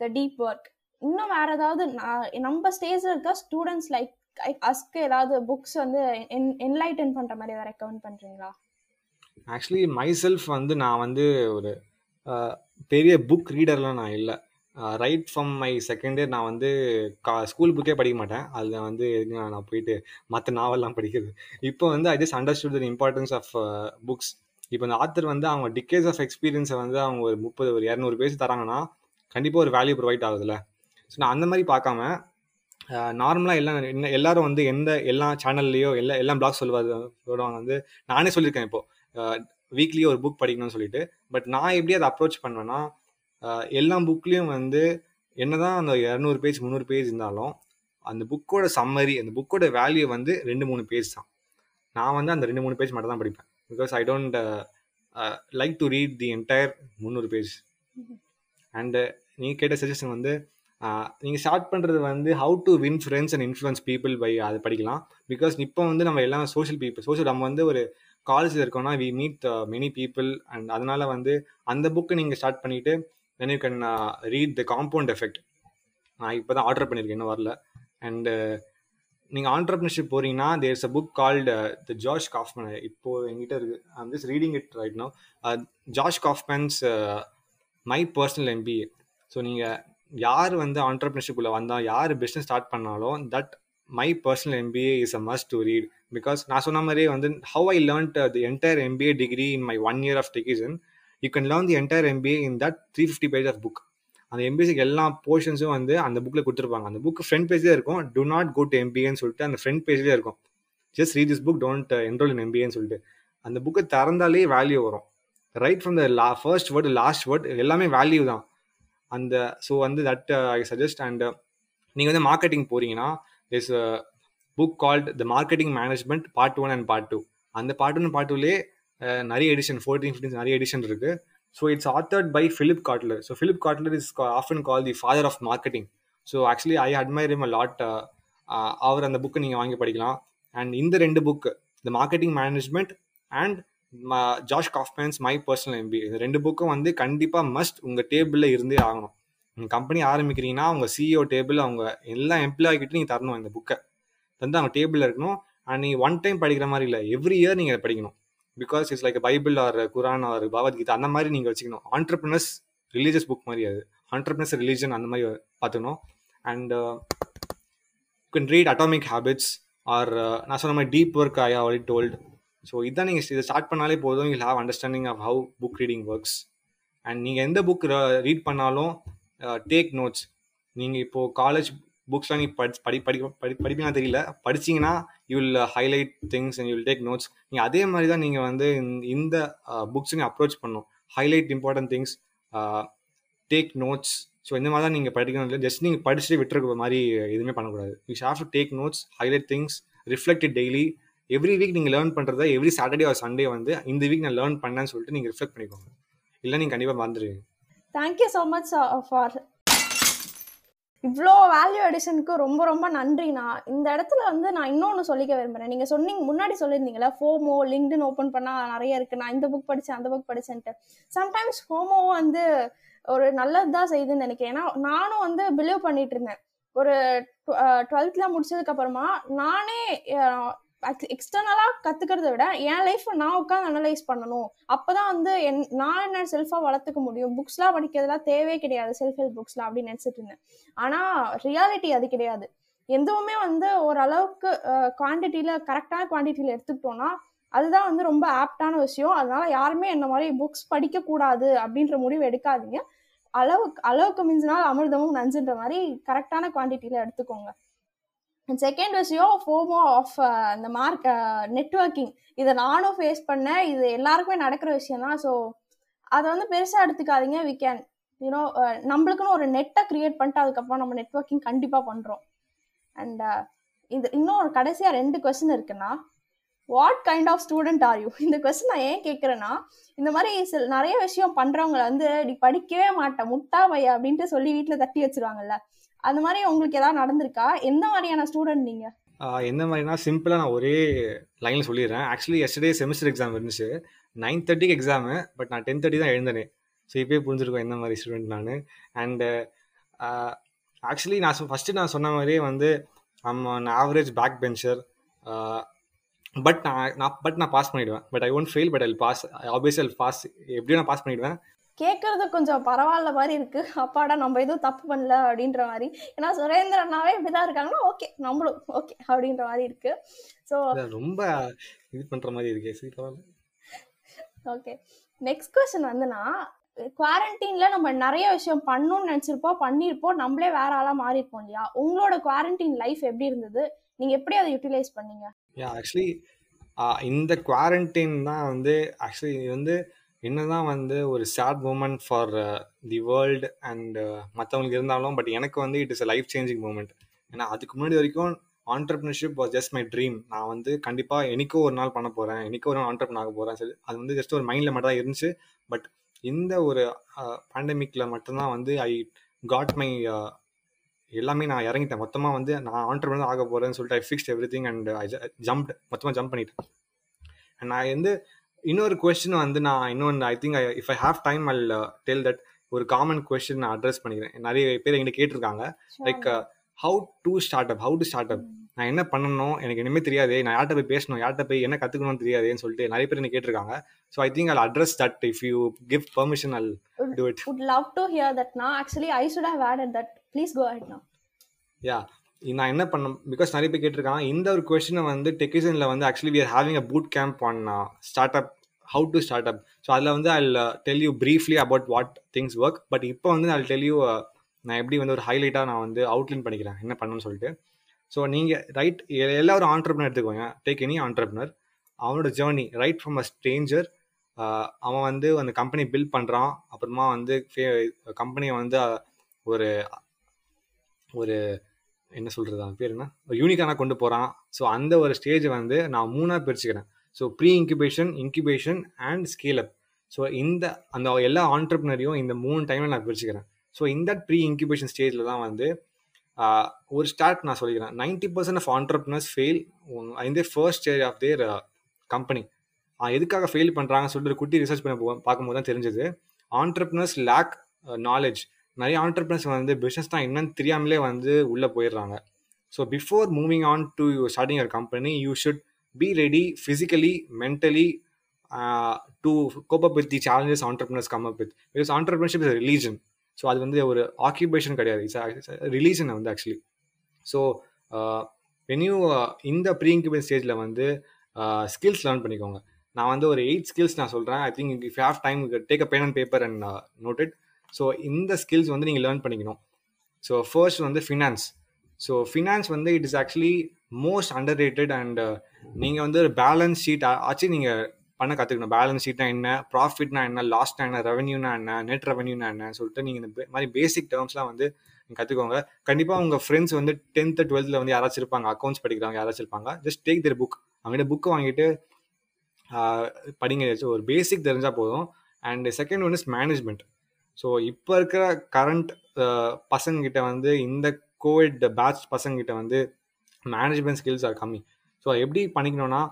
the deep work இன்னும் வேற ஏதாவது நான் நம்ம ஸ்டேஜில் இருக்க ஸ்டூடெண்ட்ஸ் லைக் அஸ்க்கு ஏதாவது புக்ஸ் வந்து என்லைட்டன் பண்ணுற மாதிரி ஏதாவது ரெக்கமெண்ட் பண்ணுறீங்களா ஆக்சுவலி மை செல்ஃப் வந்து நான் வந்து ஒரு uh, பெரிய புக் ரீடர்லாம் நான் இல்லை. Right from my second year நான் வந்து கா ஸ்கூல் புக்கே படிக்க மாட்டேன். அதில் வந்து எதுக்கு நான் நான் போயிட்டு மற்ற நாவல்லாம் படிக்கிறது. இப்போ வந்து I just understood the importance of books இப்போ இந்த ஆத்தர் வந்து அவங்க டிகேஸ் ஆஃப் எக்ஸ்பீரியன்ஸை வந்து அவங்க ஒரு முப்பது ஒரு இரநூறு பேஜ் தராங்கன்னா கண்டிப்பாக ஒரு வேல்யூ ப்ரொவைட் ஆகுதுல்ல. ஸோ நான் அந்த மாதிரி பார்க்காம நார்மலாக எல்லாம் என்ன எல்லாரும் வந்து எந்த எல்லா சேனல்லையோ எல்லா எல்லா பிளாக் சொல்லுவாரு சொல்லுவாங்க வந்து நானே சொல்லியிருக்கேன் இப்போது வீக்லியே ஒரு புக் படிக்கணும்னு சொல்லிட்டு. பட் நான் எப்படி அதை அப்ரோச் பண்ணுவேன்னா எல்லா புக்லேயும் வந்து என்னதான் அந்த இரநூறு பேஜ் முந்நூறு பேஜ் இருந்தாலும் அந்த புக்கோட சம்மரி அந்த புக்கோட வேல்யூ வந்து ரெண்டு மூணு பேஜ் தான். நான் வந்து அந்த ரெண்டு மூணு பேஜ் மட்டும் தான் படிப்பேன். Because I don't like to read the entire முந்நூறு பேஜ் அண்டு நீங்கள் கேட்ட சஜஷன் வந்து uh, நீங்கள் ஸ்டார்ட் பண்ணுறது வந்து how to win friends and influence people by அதை படிக்கலாம். பிகாஸ் இப்போ வந்து நம்ம எல்லாமே சோஷியல் பீப்புள் சோஷியல் நம்ம வந்து ஒரு காலேஜில் இருக்கோம்னா we meet many people and அதனால் வந்து அந்த புக்கை நீங்கள் ஸ்டார்ட் பண்ணிவிட்டு then you can read the compound effect நான் இப்போ தான் ஆர்டர் பண்ணியிருக்கேன் இன்னும் வரல. அண்டு நீங்கள் ஆண்டர்பிரினர்ஷிப் போகிறீங்கன்னா there's a book called the George Kaufman இப்போ என்கிட்ட இருக்கு. I'm just reading it right now George Kaufman's my personal MBA so நீங்கள் யார் வந்து entrepreneurship உள்ள வந்தால் யார் பிஸ்னஸ் ஸ்டார்ட் பண்ணாலும் that my personal MBA is a must to read because நான் சொன்ன மாதிரியே வந்து how I learned the entire MBA degree in my one year of டெக்கிசன் you can learn the entire MBA in that three fifty page of book அந்த எம்பிசிக்கு எல்லா போர்ஷன்ஸும் வந்து அந்த புக்கில் கொடுத்துருப்பாங்க. அந்த புக் ஃப்ரண்ட் பேஜ்லேயே இருக்கும். டு நாட் கோ டு எம்பிஏன்னு சொல்லிட்டு அந்த ஃப்ரண்ட் பேஜ்லேயே இருக்கும். Just read this book don't enrol in எம்பிஏன்னு சொல்லிட்டு. அந்த புக்கை திறந்தாலே வேல்யூ வரும். ரைட் ஃப்ரம் த லா ஃபர்ஸ்ட் வேர்டு லாஸ்ட் வேர்ட் எல்லாமே வேல்யூ தான். அந்த ஸோ வந்து தட் ஐ சஜஸ்ட் அண்ட் நீங்கள் வந்து மார்க்கெட்டிங் போகிறீங்கன்னா is book called the marketing management part one and part two அந்த பார்ட் ஒன் பார்ட் டூலேயே நிறைய எடிஷன் ஃபோர்டீன் ஃபிஃப்டீன் நிறைய எடிஷன் இருக்குது so it's authored by Philip Kotler so Philip Kotler is often call the father of marketing so actually I admire him a lot அவர் அந்த புக்கை நீங்கள் வாங்கி படிக்கலாம். அண்ட் இந்த ரெண்டு book the marketing management and Josh Kaufman's my personal MBA இந்த ரெண்டு புக்கும் வந்து கண்டிப்பாக மஸ்ட் உங்கள் டேபிளில் இருந்தே ஆகணும். உங்கள் கம்பெனி ஆரம்பிக்கிறீங்கன்னா உங்கள் சிஇஓ டேபிள் அவங்க எல்லா எம்ப்ளாய்கிட்டையும் நீங்கள் தரணும் இந்த புக்கை தந்து அவங்க டேபிளில் இருக்கணும். அண்ட் நீங்கள் ஒன் டைம் படிக்கிற மாதிரி இல்லை. எவ்ரி இயர் நீங்கள் படிக்கணும். Because it's like Bible or Quran or Bhagavad Gita அந்த மாதிரி நீங்கள் வச்சுக்கணும். ஆண்டர்பிரினர்ஸ் ரிலீஜியஸ் புக் மாதிரி அது. ஆண்டர்பிரினர்ஸ் ரிலீஜன் அந்த மாதிரி பார்த்துக்கணும். And can read atomic habits or நான் சொன்ன மாதிரி deep work I already told so இதான் நீங்கள் இதை ஸ்டார்ட் பண்ணாலே போதும். You have understanding of how book reading works and நீங்கள் எந்த புக் ரீட் பண்ணாலும் டேக் நோட்ஸ் நீங்கள் இப்போது காலேஜ் புக்ஸ்லாம் நீ படி படி படி படி படிப்பீங்கன்னா தெரியல. படிச்சிங்கன்னா you will highlight things and you will take notes நீங்கள் அதே மாதிரி தான் நீங்கள் வந்து இந்த- புக்ஸுங்க அப்ரோச் பண்ணும் highlight important things take notes so இந்த மாதிரி தான் நீங்கள் படிக்கணும். இல்லை ஜஸ்ட் நீங்கள் படிச்சுட்டு விட்டுருக்க மாதிரி எதுவுமே பண்ணக்கூடாது. You have to take notes highlight things reflect daily every week நீங்கள் லேர்ன் பண்ணுறத எவ்ரி சாட்டர்டே ஆர் சண்டே வந்து இந்த வீக் நான் லேர்ன் பண்ணேன்னு சொல்லிட்டு நீங்கள் ரிஃப்ளெக்ட் பண்ணிக்கோங்க. இல்லை நீங்கள் கண்டிப்பாக மறந்துடுவீங்க. Thank you so much for இவ்வளோ வேல்யூ எடிஷனுக்கு ரொம்ப ரொம்ப நன்றிண்ணா. இந்த இடத்துல வந்து நான் இன்னொன்று சொல்லிக்க விரும்புகிறேன் நீங்கள் சொன்னீங்க முன்னாடி சொல்லியிருந்தீங்களா ஃபோமோ லிங்க்டின் ஓப்பன் பண்ணால் நிறைய இருக்குது நான் இந்த புக் படித்தேன் அந்த புக் படித்தேன்ட்டு சம்டைம்ஸ் ஃபோமோவும் வந்து ஒரு நல்லது தான் செய்யுதுன்னு நினைக்கிறேன். ஏன்னா நானும் வந்து பிலீவ் பண்ணிட்டு இருந்தேன். ஒரு டுவெல்த்தில் முடிச்சதுக்கு அப்புறமா நானே எக்ஸ்டர்னலாக கற்றுக்கிறத விட என் லைஃப்பை நான் உட்காந்து அனலைஸ் பண்ணணும். அப்பதான் வந்து என் நான் என்ன செல்ஃபா வளர்த்துக்க முடியும்? புக்ஸ்லாம் படிக்கிறதுலாம் தேவையே கிடையாது செல்ஃப் ஹெல்ப் புக்ஸ்லாம் அப்படின்னு நினைச்சிட்டு இருந்தேன். ஆனா ரியாலிட்டி அது கிடையாது. எதுவுமே வந்து ஓரளவுக்கு குவான்டிட்டியில கரெக்டான குவான்டிட்டியில எடுத்துக்கிட்டோம்னா அதுதான் வந்து ரொம்ப ஆப்டான விஷயம். அதனால யாருமே என்ன மாதிரி புக்ஸ் படிக்க கூடாது அப்படின்ற முடிவு எடுக்காதீங்க. அளவுக்கு அளவுக்கு மிஞ்சினால் அமிர்தமும் நஞ்சுன்ற மாதிரி கரெக்டான குவான்டிட்டியில எடுத்துக்கோங்க. செகண்ட் விஷயம் ஃபோமோ ஆஃப் இந்த மார்க் நெட்ஒர்க்கிங் இதை நானும் ஃபேஸ் பண்ணேன். இது எல்லாருக்குமே நடக்கிற விஷயம் தான் ஸோ அதை வந்து பெருசாக எடுத்துக்காதீங்க. வி கேன் யூனோ நம்மளுக்குன்னு ஒரு நெட்டை கிரியேட் பண்ணிட்டு அதுக்கப்புறம் நம்ம நெட்ஒர்க்கிங் கண்டிப்பாக பண்ணுறோம் அண்ட் uh, இது இன்னும் ஒரு கடைசியாக ரெண்டு கொஸ்டின் இருக்குன்னா what kind of student are you இந்த கொஸ்டின் நான் ஏன் கேட்குறேன்னா இந்த மாதிரி சில நிறைய விஷயம் பண்ணுறவங்கள வந்து நீ படிக்கவே மாட்டேன் முட்டா பையா. அப்படின்ட்டு சொல்லி வீட்டில் தட்டி வச்சிருவாங்கல்ல. அந்த மாதிரி உங்களுக்கு ஏதாவது நடந்திருக்கா? எந்த மாதிரியான ஸ்டூடெண்ட் நீங்கள் எந்த மாதிரினா சிம்பிளாக நான் ஒரே லைனில் சொல்லிடுறேன். ஆக்சுவலி எஸ்டர்டே செமிஸ்டர் எக்ஸாம் இருந்துச்சு. நைன் தேர்ட்டிக்கு எக்ஸாமு பட் நான் டென் தேர்ட்டி தான் எழுந்தனே. ஸோ இப்போயே புரிஞ்சிருக்கோம் எந்த மாதிரி ஸ்டூடெண்ட் நான். அண்டு ஆக்சுவலி நான் ஃபஸ்ட்டு நான் சொன்ன மாதிரியே வந்து நம்ம ஆவரேஜ் பேக் பெஞ்சர் பட் நான் நான் பட் நான் பாஸ் பண்ணிடுவேன். But I won't fail but I pass obviously I pass எப்படியும் நான் பாஸ் பண்ணிடுவேன். கேட்கறது கொஞ்சம் பரவாயில்ல மாதிரி இருக்கு. அப்பாடா நம்ம எதுவும் தப்பு பண்ணல அப்படின்ற மாதிரி. ஏன்னா சுரேந்திரனாவே இப்படிதான் இருக்காங்கன்னா ஓகே நம்மளும் ஓகே அப்படின்ற மாதிரி இருக்கு. ஸோ ரொம்ப இது பண்ற மாதிரி இருக்கே ஓகே நெக்ஸ்ட் கொஸ்டின் வந்துன்னா குவாரண்டைன்ல நம்ம நிறைய விஷயம் பண்ணணும்னு நினைச்சிருப்போம் பண்ணியிருப்போம் நம்மளே வேற ஆளா மாறி இருப்போம் இல்லையா? உங்களோட குவாரண்டைன் லைஃப் எப்படி இருந்தது? நீங்க எப்படி அதை யூட்டிலைஸ் பண்ணீங்க? ஆக்சுவலி இந்த குவாரண்டைன் தான் வந்து ஆக்சுவலி இது வந்து என்னதான் வந்து ஒரு sad moment for the world and மற்றவங்களுக்கு இருந்தாலும் பட் எனக்கு வந்து it is a life changing moment ஏன்னா அதுக்கு முன்னாடி வரைக்கும் entrepreneurship was just my dream நான் வந்து கண்டிப்பாக எனக்கோ ஒரு நாள் பண்ண போகிறேன் எனக்கோ ஒரு நாள் ஆண்டர்பிரின் ஆக போகிறேன் சரி அது வந்து ஜஸ்ட் ஒரு மைண்டில் மட்டும் தான் இருந்துச்சு. பட் இந்த ஒரு uh, பேண்டமிக்கில் மட்டும்தான் வந்து ஐ காட் மை எல்லாமே நான் இறங்கிட்டேன். மொத்தமாக வந்து நான் ஆண்டர்பிரினர் ஆக போகிறேன்னு சொல்லிட்டு I fixed everything and I jump மொத்தமாக ஜம்ப் பண்ணிட்டேன். அண்ட் நான் வந்து இன்னொரு கொஸ்டின் வந்து நான் இன்னொன்று I think if I have time I tell that ஒரு காமன் கொஸ்டின் நான் அட்ரஸ் பண்ணிக்கிறேன். நிறைய பேர் எங்கிட்ட கேட்டிருக்காங்க. Like how to start up how to start up நான் என்ன பண்ணணும்? எனக்கு இனிமே தெரியாது. நான் யார்கிட்ட போய் பேசணும்? யார்கிட்ட போய் என்ன கற்றுக்கணும்னு தெரியாதுன்னு சொல்லிட்டு நிறைய பேர் என்ன கேட்டிருக்காங்க. So I think I'll address that if you give permission I'll do it would love to hear that. Now actually i should have added that. Please go ahead now. Yeah நான் என்ன பண்ண பிகாஸ் நிறைய பேர் கேட்டிருக்காங்க. இந்த ஒரு கொஸ்டினை வந்து டெக்கிசனில் வந்து actually we are having a boot camp on start up how to start up so அதில் வந்து I tell you briefly about what things work but இப்போ வந்து ஐ டெல் யூ நான் எப்படி வந்து ஒரு ஹைலைட்டாக நான் வந்து அவுட்லைன் பண்ணிக்கிறேன் என்ன பண்ணணும்னு சொல்லிட்டு. ஸோ நீங்கள் ரைட் எல்லாரும் ஆண்டர்பனர் எடுத்துக்கோங்க. டேக் எனி ஆண்டர்பனர் அவனோட journey right from a stranger அவன் வந்து அந்த கம்பெனி பில்ட் பண்ணுறான் அப்புறமா வந்து கம்பெனியை வந்து uh, ஒரு ஒரு என்ன சொல்கிறது அவன் பேர் என்ன? ஒரு யூனிக்கான கொண்டு போகிறான் ஸோ அந்த ஒரு ஸ்டேஜை வந்து நான் மூணாக பிரிச்சுக்கிறேன். So pre incubation incubation and scale up so இந்த அந்த எல்லா ஆண்டர்பிரினரையும் இந்த மூணு டைமில் நான் பிரிச்சுக்கிறேன். ஸோ இந்த ப்ரீ இன்குபேஷன் ஸ்டேஜில் தான் வந்து ஒரு ஸ்டார்ட் நான் சொல்லிக்கிறேன். Ninety percent of entrepreneurs fail இந்த first stage of their company எதுக்காக ஃபெயில் பண்ணுறாங்கன்னு சொல்லிட்டு ஒரு குட்டி ரிசர்ச் பண்ண பார்க்கும்போது தான் தெரிஞ்சது. ஆண்டர்பிரினர்ஸ் லேக் நாலேஜ் நிறைய ஆண்டர்பிரினர்ஸ் வந்து பிஸ்னஸ் தான் என்னன்னு தெரியாமலே வந்து உள்ளே போயிடுறாங்க. So before moving on to starting your company you should be ready physically mentally to cope up with the challenges entrepreneurs come up with because entrepreneurship is religion so அது வந்து ஒரு ஆக்கியூபேஷன் கிடையாது. இட்ஸ் ரிலீஜன் வந்து actually so venue இந்த pre incubation ஸ்டேஜில் வந்து skills learn பண்ணிக்கோங்க. நான் வந்து ஒரு எயிட் ஸ்கில்ஸ் நான் சொல்கிறேன் I think if have time take a pen and paper and noted so இந்த ஸ்கில்ஸ் வந்து நீங்கள் லேர்ன் பண்ணிக்கணும். ஸோ ஃபர்ஸ்ட் வந்து ஃபினான்ஸ் ஸோ ஃபினான்ஸ் வந்து it is actually most underrated and நீங்கள் வந்து ஒரு பேலன்ஸ் ஷீட் ஆச்சு நீங்கள் பண்ண கற்றுக்கணும் பேலன்ஸ் ஷீட்னா என்ன ப்ராஃபிட்னா என்ன லாஸ்ட்னா என்ன ரெவன்யூனா என்ன நெட் ரெவன்யூனா என்ன சொல்லிட்டு நீங்கள் இந்த மாதிரி பேசிக் டேர்ம்ஸ்லாம் வந்து நீங்கள் கற்றுக்கோங்க கண்டிப்பாக உங்கள் ஃப்ரெண்ட்ஸ் வந்து டென்த்து டுவெல்த்தில் வந்து யாராச்சும் இருப்பாங்க. அக்கௌண்ட்ஸ் படிக்கிறவங்க யாராச்சும் இருப்பாங்க. ஜஸ்ட் டேக் தர் புக் அவங்ககிட்ட புக்கு வாங்கிட்டு படிங்க. ஒரு பேசிக் தெரிஞ்சால் போதும். And second one is management so இப்போ இருக்கிற கரண்ட் பசங்கக்கிட்ட வந்து இந்த கோவிட் பேட்ச் பசங்கக்கிட்ட வந்து மேனேஜ்மெண்ட் ஸ்கில்ஸ் ஆர் கம்மி ஸோ எப்படி பண்ணிக்கணும்னா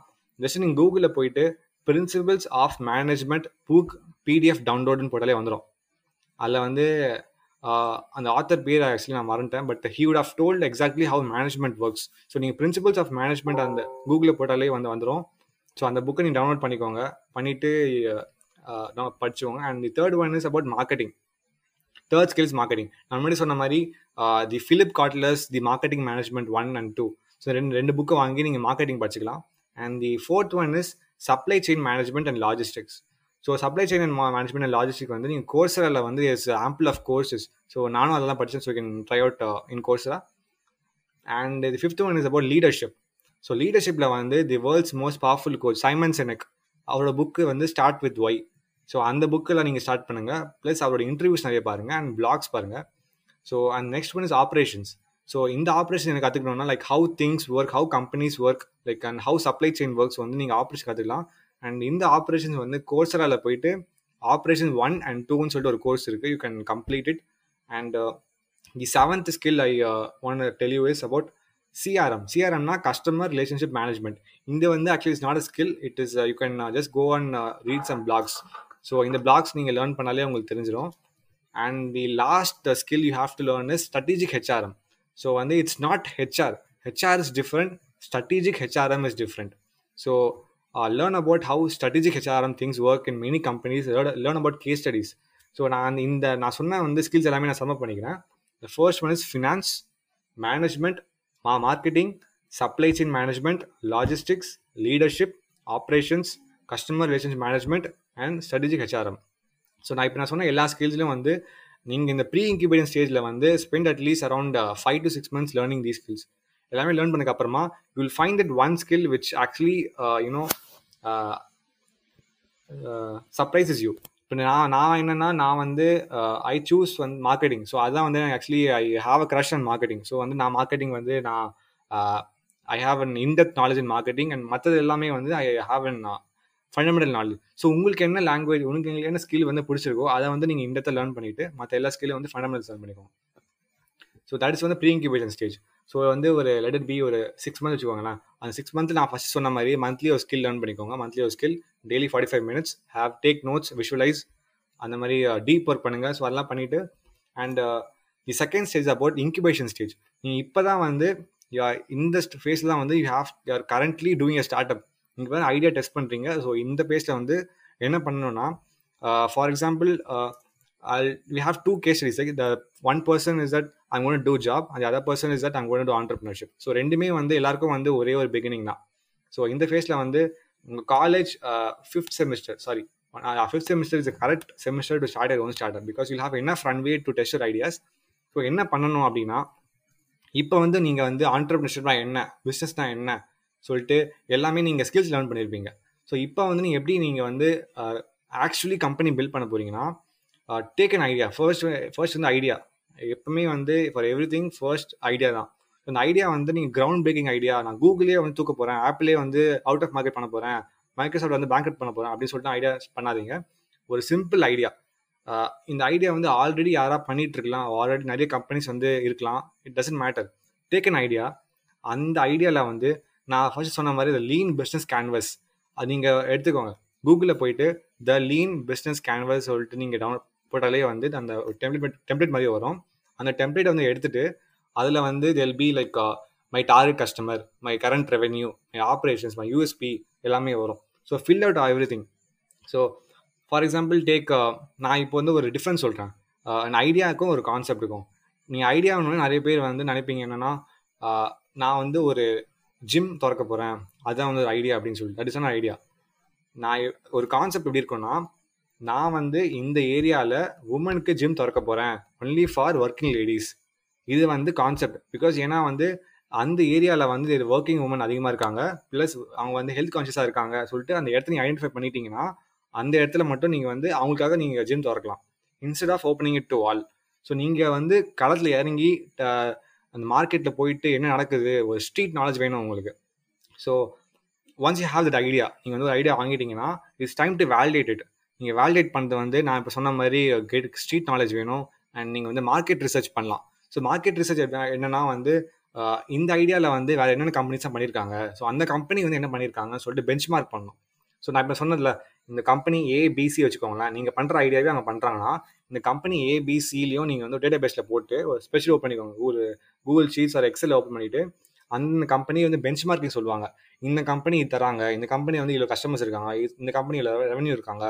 ஜஸ்ட் நீங்கள் கூகுளில் போயிட்டு principles of management book PDF டவுன்லோடுன்னு போட்டாலே வந்துடும் அதில் வந்து அந்த ஆத்தர் பேர் ஆக்சுவலி நான் மறந்துட்டேன் but he would have told exactly how management works so நீங்கள் பிரின்சிபல்ஸ் ஆஃப் மேனேஜ்மெண்ட் அந்த கூகுளில் போட்டாலே வந்து வந்துடும் ஸோ அந்த புக்கை நீங்கள் டவுன்லோட் பண்ணிக்கோங்க. பண்ணிவிட்டு படிச்சுக்கோங்க. And the third one is about marketing third skills marketing நான் முன்னாடி சொன்ன மாதிரி the Philip Kotler's the marketing management one and two so ரெண்டு ரெண்டு புக்கை வாங்கி நீங்கள் மார்க்கெட்டிங் படிச்சுக்கலாம். And the fourth one is supply chain management and logistics so supply chain and management and logistic வந்து நீங்கள் கோர்ஸரில் வந்து is ample of courses so நானும் அதெல்லாம் படித்தேன் so can try out in Coursera and the fifth one is about leadership so லீடர்ஷிப்பில் வந்து the world's most powerful coach Simon Sinek அவரோட book வந்து ஸ்டார்ட் வித் ஒய் ஸோ அந்த புக்கில் நீங்கள் start பண்ணுங்கள் ப்ளஸ் அவரோட இன்டர்வியூஸ் நிறைய பாருங்கள் அண்ட் பிளாக்ஸ் பாருங்கள் so and next one is operations so இந்த ஆப்ரேஷன் எனக்கு கற்றுக்கணும்னா like how things work how companies work like and how supply chain works வந்து நீங்கள் ஆப்ரேஷன் கற்றுக்கலாம் அண்ட் இந்த ஆப்ரேஷன்ஸ் வந்து கோர்ஸரால் போயிட்டு ஆப்ரேஷன் ஒன் அண்ட் டூன்னு சொல்லிட்டு ஒரு கோர்ஸ் இருக்குது you can complete it and the seventh skill I want tell you is about CRM சிஆர்எம்னா customer relationship management இந்த வந்து actually is not a skill it is you can just go and read some blogs so இந்த blogs நீங்கள் learn பண்ணாலே உங்களுக்கு தெரிஞ்சிடும் and the last skill you have to learn is strategic HRM so வந்து it's not HR HR is different strategic HRM is different so learn about how strategic HRM things work in many companies learn about case studies so நான் இந்த நான் சொன்ன வந்து skills எல்லாமே நான் sum up பண்ணிக்கிறேன். The first one is finance management மா marketing supply chain management logistics leadership operations customer relationship management and strategic HRM so நான் இப்போ நான் சொன்ன எல்லா ஸ்கில்ஸ்லையும் வந்து நீங்கள் இந்த ப்ரீ இன்குபேஷன் ஸ்டேஜில் வந்து spend at least around five to six months learning the skills எல்லாமே லேர்ன் பண்ணதுக்கு அப்புறமா you will find that one skill which actually you know surprises you இப்போ நான் நான் என்னன்னா நான் வந்து uh, ஐ சூஸ் வந்து மார்க்கெட்டிங் ஸோ அதான் வந்து actually I have a crush and marketing so வந்து நான் மார்க்கெட்டிங் வந்து நான் I have an in depth knowledge in marketing and மற்றது எல்லாமே வந்து I have an fundamental knowledge so உங்களுக்கு என்ன லாங்குவேஜ் உங்களுக்கு என்ன ஸ்கில் வந்து பிடிச்சிருக்கோ அதை வந்து நீங்கள் இண்டத்தை லேர்ன் பண்ணிவிட்டு மற்ற எல்லா ஸ்கில்லும் வந்து ஃபண்டமெண்டல்ஸ் லேர்ன் பண்ணிக்கோங்க. ஸோ தட் இஸ் வந்து ப்ரீ இன்குபேஷன் ஸ்டேஜ் ஸோ வந்து ஒரு லெட் பி ஒரு சிக்ஸ் மந்த் வச்சுக்கோங்களேன். அந்த சிக்ஸ் மந்த் நான் ஃபஸ்ட் சொன்ன மாதிரி மந்த்லி ஒரு ஸ்கில் லேர்ன் பண்ணிக்கோங்க. மந்த்லி ஒரு skill daily forty five minutes have take notes visualise அந்த மாதிரி uh, டீப் ஒர்க் பண்ணுங்கள் ஸோ அதெல்லாம் பண்ணிவிட்டு and the second stage about incubation stage நீங்கள் இப்போ தான் வந்து இந்த ஃபேஸ் தான் வந்து you have you are currently doing a start up நீங்கள் வந்து ஐடியா டெஸ்ட் பண்ணுறீங்க ஸோ இந்த பேஸில் வந்து என்ன பண்ணணும்னா for example we have two case studies like the one person is that I'm gonna do job அந்த other person is that I'm gonna do entrepreneurship so ரெண்டுமே வந்து எல்லாருக்கும் வந்து ஒரே ஒரு பிகினிங் தான். ஸோ இந்த ஃபேஸில் வந்து உங்கள் college fifth semester sorry fifth semester is correct semester to start one start because you have என்ன front way to test ideas so என்ன பண்ணணும் அப்படின்னா இப்போ வந்து நீங்கள் வந்து ஆண்டர்பிரினர்ஷிப்னா என்ன? பிஸ்னஸ்னா என்ன? சொல்லிட்டு எல்லாமே நீங்கள் ஸ்கில்ஸ் லேர்ன் பண்ணியிருப்பீங்க ஸோ இப்போ வந்து நீங்கள் எப்படி நீங்கள் வந்து ஆக்சுவலி கம்பெனி பில்ட் பண்ண போகிறீங்கன்னா take an idea first first வந்து ஐடியா எப்பவுமே வந்து for every thing first idea தான் அந்த ஐடியா வந்து நீங்கள் கிரவுண்ட் பிரேக்கிங் ஐடியா நான் கூகுளே வந்து தூக்க போகிறேன் ஆப்பிளே வந்து அவுட் ஆஃப் மார்க்கெட் பண்ண போகிறேன் மைக்ரோசாஃப்ட் வந்து பேங்க் பண்ண போகிறேன் அப்படின்னு சொல்லிட்டு ஐடியா பண்ணாதீங்க. ஒரு சிம்பிள் ஐடியா இந்த ஐடியா வந்து ஆல்ரெடி யாராக பண்ணிட்டு இருக்கலாம். ஆல்ரெடி நிறைய கம்பெனிஸ் வந்து இருக்கலாம். It doesn't matter take an idea அந்த ஐடியாவில் வந்து நான் ஃபர்ஸ்ட் சொன்ன மாதிரி த லீன் பிஸ்னஸ் கேன்வஸ் அது நீங்கள் எடுத்துக்கோங்க. கூகுளில் போயிட்டு த லீன் பிஸ்னஸ் கேன்வஸ் சொல்லிட்டு நீங்கள் டவுன் போட்டாலே வந்து அந்த டெம்ப்ளேட் டெம்ப்ளேட் மாதிரி வரும். அந்த டெம்ப்ளேட் வந்து எடுத்துட்டு அதில் வந்து தெல் be like my target customer my current revenue my operations my USP எல்லாமே வரும். So fill out every thing so for example take நான் இப்போ வந்து ஒரு டிஃப்ரென்ஸ் சொல்கிறேன் uh, an ஐடியாவுக்கும் ஒரு கான்செப்ட் இருக்கும் நீங்கள் ஐடியா நிறைய பேர் வந்து நினைப்பீங்க என்னென்னா uh, நான் வந்து ஒரு ஜிம் திறக்க போகிறேன் அதுதான் வந்து ஒரு ஐடியா அப்படின்னு சொல்லி தட் இஸ் ஐடியா நான் ஒரு கான்செப்ட் எப்படி இருக்குன்னா நான் வந்து இந்த ஏரியாவில் உமனுக்கு ஜிம் திறக்க போகிறேன் ஒன்லி ஃபார் ஒர்க்கிங் லேடிஸ் இது வந்து கான்செப்ட் பிகாஸ் ஏன்னா வந்து அந்த ஏரியாவில் வந்து ஒர்க்கிங் உமன் அதிகமாக இருக்காங்க. ப்ளஸ் அவங்க வந்து ஹெல்த் கான்ஷியஸாக இருக்காங்க. சொல்லிட்டு அந்த இடத்த நீங்கள் ஐடென்டிஃபை பண்ணிட்டீங்கன்னா அந்த இடத்துல மட்டும் நீங்கள் வந்து அவங்களுக்காக நீங்கள் ஜிம் திறக்கலாம். Instead of opening it to all so நீங்கள் வந்து களத்தில் இறங்கி அந்த மார்க்கெட்டில் போயிட்டு என்ன நடக்குது? ஒரு ஸ்ட்ரீட் நாலேஜ் வேணும் உங்களுக்கு. So once you have that idea நீங்கள் வந்து ஒரு idea வாங்கிட்டீங்கன்னா it's time to validate it நீங்கள் வேலிடேட் பண்ணுறது வந்து நான் இப்போ சொன்ன மாதிரி கெட் ஸ்ட்ரீட் நாலேஜ் வேணும் அண்ட் நீங்கள் வந்து மார்க்கெட் ரிசர்ச் பண்ணலாம். ஸோ மார்க்கெட் ரிசர்ச் என்னன்னா வந்து இந்த ஐடியாவில் வந்து வேறு என்னென்ன கம்பெனிஸாக பண்ணியிருக்காங்க ஸோ அந்த கம்பெனி வந்து என்ன பண்ணியிருக்காங்க சொல்லிட்டு பெஞ்ச் மார்க் பண்ணணும். ஸோ நான் இப்போ சொன்னதில்ல இந்த கம்பெனி ஏபிசி வச்சுக்கோங்களேன். நீங்கள் பண்ணுற ஐடியாவே அவங்க பண்ணுறாங்கன்னா இந்த கம்பெனி ஏபிசிலையும் நீங்கள் வந்து டேட்டா பேஸில் போட்டு ஒரு ஸ்பெஷல் ஓப்பன் பண்ணிக்கோங்க. ஒரு கூகுள் ஷீட்ஸ் ஒரு எக்ஸல் ஓப்பன் பண்ணிவிட்டு அந்த கம்பெனி வந்து பெஞ்ச் மார்க்கிங் சொல்லுவாங்க. இந்த கம்பெனி தராங்க இந்த கம்பெனி வந்து இவ்வளோ கஸ்டமர்ஸ் இருக்காங்க இந்த கம்பெனியில் ரெவன்யூ இருக்காங்க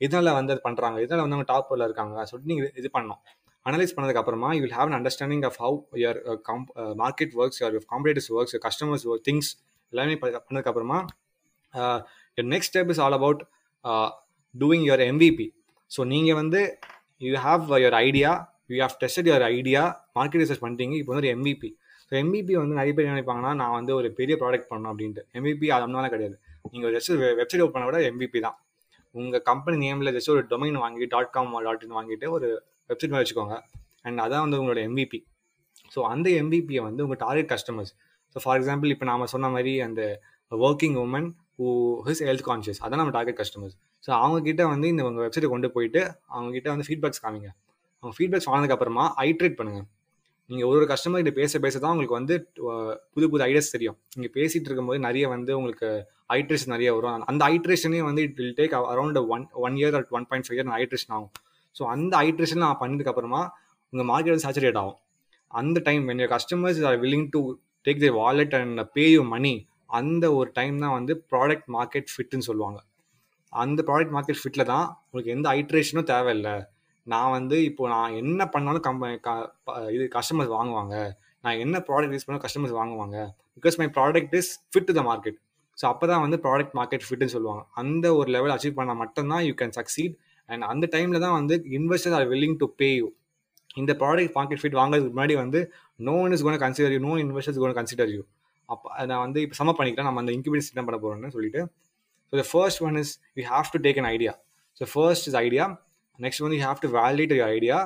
இதனால் வந்து அது பண்ணுறாங்க இதனால் வந்து அவங்க டாப்பில் இருக்காங்க சொல்லிட்டு நீங்கள் இது பண்ணோம் அனலைஸ் பண்ணதுக்கு அப்புறமா you will have an understanding of how your come market works your competitives works customers work things எல்லாமே பண்ணதுக்கு அப்புறமா next step is all about doing your MVP so நீங்கள் வந்து you have your idea you have tested your idea market research பண்ணிட்டீங்க இப்போ வந்து ஒரு MPP so MPP வந்து நிறைய பேர் நினைப்பாங்கன்னா நான் வந்து ஒரு பெரிய ப்ராடக்ட் பண்ணணும் அப்படின்ட்டு. எம்பிபி அது அதனால கிடையாது. நீங்கள் ஜஸ்ட் வெப்சைட் ஓப்பன் பண்ண விட எம்பிபி தான். உங்கள் கம்பெனி நேமில் ஜஸ்ட் ஒரு டொமைன் வாங்கி டாட் காம் டாட் இன் வாங்கிட்டு ஒரு வெப்சைட் மாதிரி வச்சுக்கோங்க. அண்ட் அதான் வந்து உங்களோட எம்பிபி ஸோ அந்த எம்பிபியை வந்து உங்கள் target customers so for example இப்போ நாம சொன்ன மாதிரி அந்த working women who his health conscious அதான் நம்ம டார்கெட் கஸ்டமர்ஸ் ஸோ அவங்கக்கிட்ட வந்து இந்த உங்கள் வெப்சைட்டை கொண்டு போயிட்டு அவங்ககிட்ட வந்து ஃபீட்பேக்ஸ் காமிங்க. அவங்க ஃபீட்பேக்ஸ் வாங்கினதுக்கப்புறமா ஐட்ரேட் பண்ணுங்கள் நீங்கள் ஒரு ஒரு கஸ்டமர் கிட்ட பேச பேச தான் உங்களுக்கு வந்து புது புது ஐடியாஸ் தெரியும். நீங்கள் பேசிகிட்டு இருக்கும்போது நிறைய வந்து உங்களுக்கு ஐட்ரேஷன் நிறைய வரும். அந்த ஐட்ரேஷனே வந்து it will take around one one year at one point five year iteration ஆகும். ஸோ அந்த ஐட்ரேஷன் நான் பண்ணதுக்கப்புறமா உங்கள் மார்க்கெட் வந்து சேச்சுரேட் ஆகும். அந்த time when customers are willing to take the wallet and pay you money அந்த ஒரு டைம் தான் வந்து ப்ராடக்ட் மார்க்கெட் ஃபிட்னு சொல்லுவாங்க. அந்த ப்ராடக்ட் மார்க்கெட் ஃபிட்டில் தான் உங்களுக்கு எந்த ஐட்ரேஷனும் தேவையில்லை. நான் வந்து இப்போ நான் என்ன பண்ணாலும் கம்ப இது கஸ்டமர்ஸ் வாங்குவாங்க. நான் என்ன ப்ராடக்ட் யூஸ் பண்ணாலும் கஸ்டமர்ஸ் வாங்குவாங்க. Because my product is fit to the market so அப்போ தான் வந்து ப்ராடக்ட் மார்க்கெட் ஃபிட்னு சொல்லுவாங்க. அந்த ஒரு லெவல் அச்சீவ் பண்ணால் மட்டும்தான் யூ கேன் சக்சீட் அண்ட் அந்த டைமில் தான் வந்து investors are willing to pay you இந்த ப்ராடக்ட் மார்க்கெட் ஃபிட் வாங்குறதுக்கு முன்னாடி வந்து no one is gonna consider you no investors gonna consider you அப்போ நான் வந்து இப்போ சம பண்ணிக்கிறேன். நம்ம அந்த இன்குபேட்டர் என்ன பண்ண போகிறோம்னு சொல்லிட்டு. So the first one is you have to take an idea so first is idea next வந்து you have to validate your idea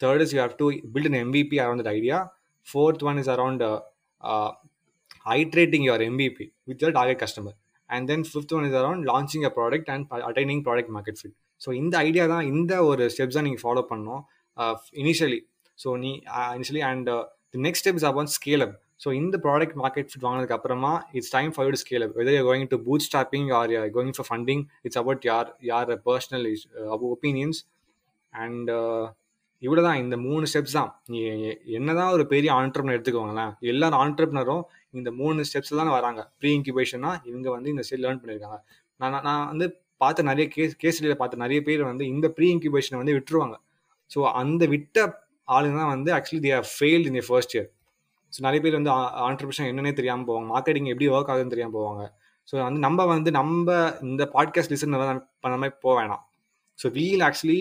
third is you have to build an MVP around that idea fourth one is around iterating your MVP with your target customer. And then fifth one is around launching a product and attaining product market fit. So இந்த idea தான் இந்த ஒரு steps தான் நீங்கள் follow பண்ணணும் uh, initially so நீ initially and the next step is upon scale up so இந்த product market fit வாங்கினதுக்கு அப்புறமா it's time for you to scale up whether you going to bootstrapping or going for funding it's about your your personal opinions and இவ்வளோ தான் இந்த மூணு steps தான். நீ என்னதான் ஒரு பெரிய ஆண்டர்பனர் எடுத்துக்கோங்களேன். எல்லாரும் ஆண்டர்பனரும் இந்த மூணு ஸ்டெப்ஸ் தான் வராங்க. ப்ரீ இன்குபேஷனா இவங்க வந்து இந்த ஸ்டெப் லேர்ன் பண்ணியிருக்காங்க. நான் நான் வந்து பார்த்த நிறைய கேஸ் கேஸ்ல பார்த்த நிறைய பேர் வந்து இந்த ப்ரீ இன்குபேஷனை வந்து விட்டுருவாங்க. ஸோ அந்த விட்ட ஆளுங்க தான் வந்து actually they are failed in first year so நிறைய பேர் வந்து ஆண்டர்பிரிஷன் என்னன்னே தெரியாமல் போவாங்க. மார்க்கெட்டிங் எப்படி ஒர்க் ஆகுதுன்னு தெரியாமல் போவாங்க. ஸோ வந்து நம்ம வந்து நம்ம இந்த பாட்காஸ்ட் லிசன் பண்ண மாதிரி போக வேணாம். So we'll actually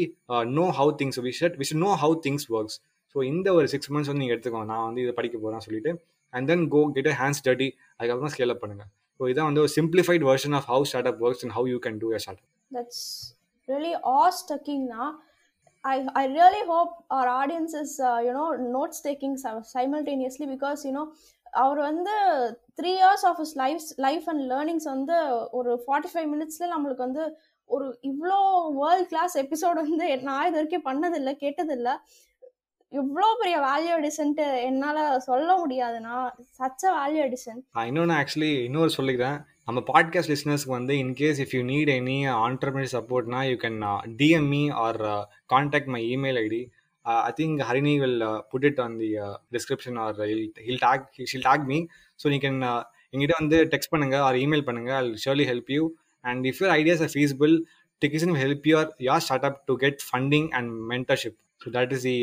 know how things we should we should know how things works so இந்த ஒரு சிக்ஸ் மந்த்ஸ் வந்து நீங்கள் எடுத்துக்கோங்க. நான் வந்து இதை படிக்க போகிறேன் சொல்லிட்டு and then go get hand study அதுக்கப்புறம் ஸ்கேல் அப் பண்ணுங்க. ஸோ இதான் வந்து ஒரு simplified version of how start up works and how you can do your start up that's really ah now. I, I really hope our audience is, uh, you know, notes taking simultaneously because, you know, அவர் வந்து three years of is life life and learnings வந்து ஒரு forty five மினிட்ஸில் நம்மளுக்கு வந்து ஒரு இவ்வளோ world class episode வந்து நான் இது வரைக்கும் பண்ணதில்லை கேட்டதில்லை. இவ்வளோ பெரிய வேல்யூ அடிஷன்ட்டு என்னால் சொல்ல முடியாதுண்ணா சச்ச வேல்யூ அடிஷன் இன்னொன்று ஆக்சுவலி இன்னொரு சொல்லிக்கிறேன். நம்ம பாட்காஸ்ட் லிஸ்னர்ஸ்க்கு வந்து in case if you need any entrepreneur சப்போர்ட்னா you can DM me or contact my email ID I think Harini will put it on the description or he'll tag she'll tag me so நீ can எங்கிட்ட வந்து text பண்ணுங்க or இமெயில் பண்ணுங்க. I surely help you and if your ideas are feasible Techizen will help your your startup to get funding and mentorship so that is the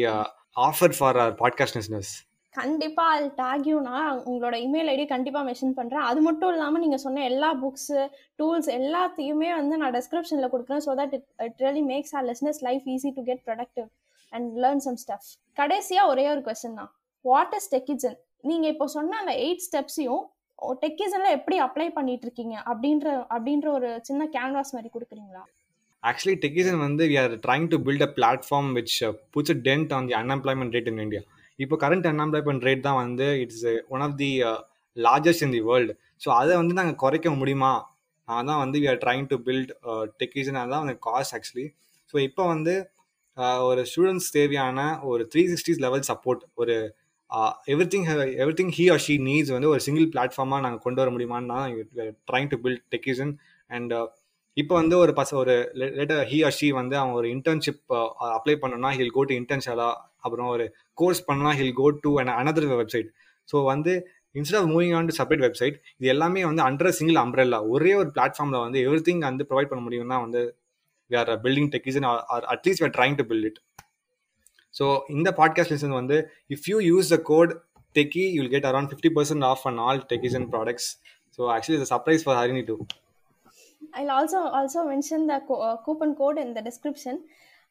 offer for our podcast listeners கண்டிப்பாக அது டேக்யூனா உங்களோட email ID கண்டிப்பாக mention பண்ணுறேன் அது மட்டும் இல்லாமல் நீங்கள் சொன்ன எல்லா புக்ஸ் டூல்ஸ் எல்லாத்தையுமே வந்து நான் டெஸ்கிரிப்ஷனில் கொடுக்குறேன். So that it really makes our listeners life easy to get productive and learn some stuff கடைசியாக ஒரே ஒரு கொஸ்டின் தான். வாட் இஸ் டெக்கிஜன் நீங்கள் இப்போ சொன்ன அந்த எயிட் ஸ்டெப்ஸையும் டெக்கிஜனில் எப்படி அப்ளை பண்ணிட்டு இருக்கீங்க? அப்படின்ற அப்படின்ற ஒரு சின்ன கேன்வாஸ் மாதிரி கொடுக்குறீங்களா? ஆக்சுவலி டெக்கிசன் வந்து we are trying to build a platform which puts dent on the unemployment rate in India இப்போ கரண்ட் அன்எம்ப்ளாய்மெண்ட் ரேட் தான் வந்து it's one of the largest in the world so அதை வந்து நாங்கள் குறைக்க முடியுமா? அதான் வந்து we are trying to build Techizen அதான் வந்து காஸ்ட் ஆக்சுவலி ஸோ இப்போ வந்து uh, ஒரு ஸ்டூடெண்ட்ஸ் தேவையான ஒரு த்ரீ சிக்ஸ்டிஸ் லெவல் சப்போர்ட் ஒரு everything everything he or she needs வந்து ஒரு சிங்கிள் பிளாட்ஃபார்மாக நாங்கள் கொண்டு வர முடியுமான்னு தான் trying to build Techizen and இப்போ வந்து ஒரு பச ஒரு லேட்டர் ஹி ஆர் வந்து அவன் ஒரு இன்டர்ன்ஷிப் அப்ளை பண்ணோம்னா ஹில் கோ டு இன்டர்ன்ஷாலா அப்புறம் ஒரு கோர்ஸ் பண்ணா he'll go to an another website so வந்து instead of moving on to separate website இது எல்லாமே வந்து அண்டர் சிங்கிள் அம்ப்ரெல்லா ஒரே ஒரு பிளாட்ஃபார்மில் வந்து எவ்ரி திங் வந்து ப்ரொவைட் பண்ண முடியும்னா வந்து we are building Techizen or at least we are trying to build it so இந்த பாட்காஸ்ட் லிசன் வந்து if you use the code techie you'll get around fifty percent off on all Techizen products so actually is surprise for Harini too I also also mention the coupon code in the description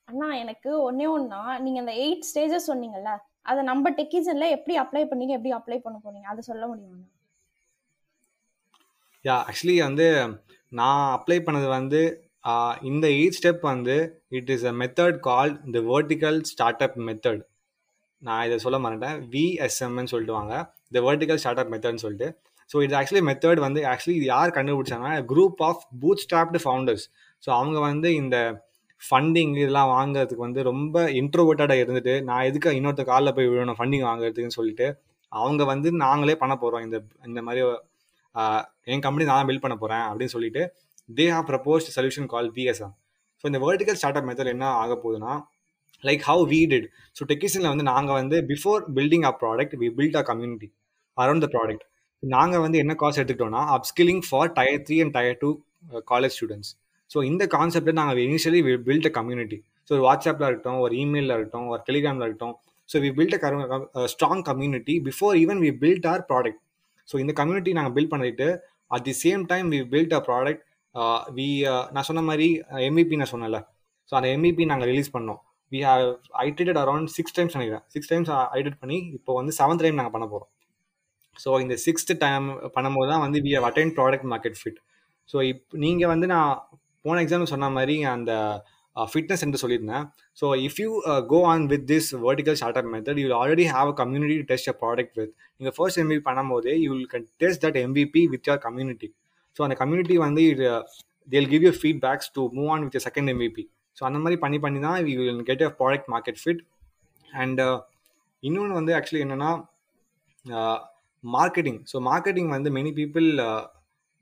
அண்ணா எனக்கு ஒன்னே ஒன்றா நீங்கள் அந்த eight stages சொன்னீங்கல்ல அதை நம்ம டெக்கிசனில் எப்படி apply பண்ணீங்க எப்படி அப்ளை பண்ண போறீங்க அதை சொல்ல முடியுமா? யா ஆக்சுவலி வந்து நான் அப்ளை பண்ணது வந்து இந்த எயிட் ஸ்டெப் வந்து it is a method called the vertical startup method நான் இதை சொல்ல மாட்டேன் விஎஸ்எம்னு சொல்லிட்டு வாங்க. த வேர்டிக்கல் ஸ்டார்ட் அப் மெத்தட்னு சொல்லிட்டு. ஸோ இட்ஸ் ஆக்சுவலி மெத்தட் வந்து ஆக்சுவலி இது யார் கண்டுபிடிச்சாங்கன்னா group of bootstrapped founders so அவங்க வந்து இந்த ஃபண்டிங் இதெல்லாம் வாங்குறதுக்கு வந்து ரொம்ப இன்ட்ரோவர்ட்டாக இருந்துட்டு நான் எதுக்கு இன்னொருத்த காலில் போய் விழணும் ஃபண்டிங் வாங்குறதுக்குன்னு சொல்லிட்டு அவங்க வந்து நாங்களே பண்ண போகிறோம் இந்த இந்த மாதிரி என் கம்பெனி நான் பில்ட் பண்ண போகிறேன் அப்படின்னு சொல்லிட்டு they have proposed solution call BSM so இந்த வேர்டிக்கல் ஸ்டார்ட் அப் மெத்தட் என்ன ஆக போகுதுன்னா like how we did so டெக்கிஷனில் வந்து நாங்கள் வந்து before building a product we build a community around the product நாங்கள் வந்து என்ன காசு எடுத்துக்கிட்டோம்னா upskilling for tier three and tier two college students so இந்த கான்செப்ட் நாங்கள் initially we build a community so ஒரு வாட்ஸ்அப்பில் இருக்கட்டும் ஒரு இமெயிலில் இருக்கட்டும் ஒரு டெலிகிராமில் இருக்கட்டும். So we build a strong community before even we build our product so இந்த கம்யூனிட்டி நாங்கள் பில்ட் பண்ணிட்டு at the same time we build a product we நான் சொன்ன மாதிரி uh, எம்இபி நான் சொன்னல ஸோ அந்த எம்இபி நாங்கள் ரிலீஸ் பண்ணோம். We have iterated around six times நினைக்கிறேன். சிக்ஸ் டைம்ஸ் ஐட்ரேட் பண்ணி இப்போ வந்து செவன்த் டைம் நாங்கள் பண்ண போகிறோம் ஸோ இந்த சிக்ஸ்த் டைம் பண்ணும்போது தான் வந்து we have attained product market fit so இப்போ நீங்கள் வந்து நான் போன எக்ஸாம்பிள் சொன்ன மாதிரி அந்த ஃபிட்னஸ் என்று சொல்லியிருந்தேன். So if you go on with this vertical startup method you already have a community test a product with நீங்கள் ஃபர்ஸ்ட் எம்பிபி பண்ணும்போதே you will can test that MVP with your community so அந்த community வந்து இது they'll give you feedbacks to move on with second MVP so அந்த மாதிரி பண்ணி பண்ணி தான் we will get a product market fit and இன்னொன்று வந்து ஆக்சுவலி என்னென்னா மார்க்கெட்டிங் ஸோ மார்க்கெட்டிங் வந்து many people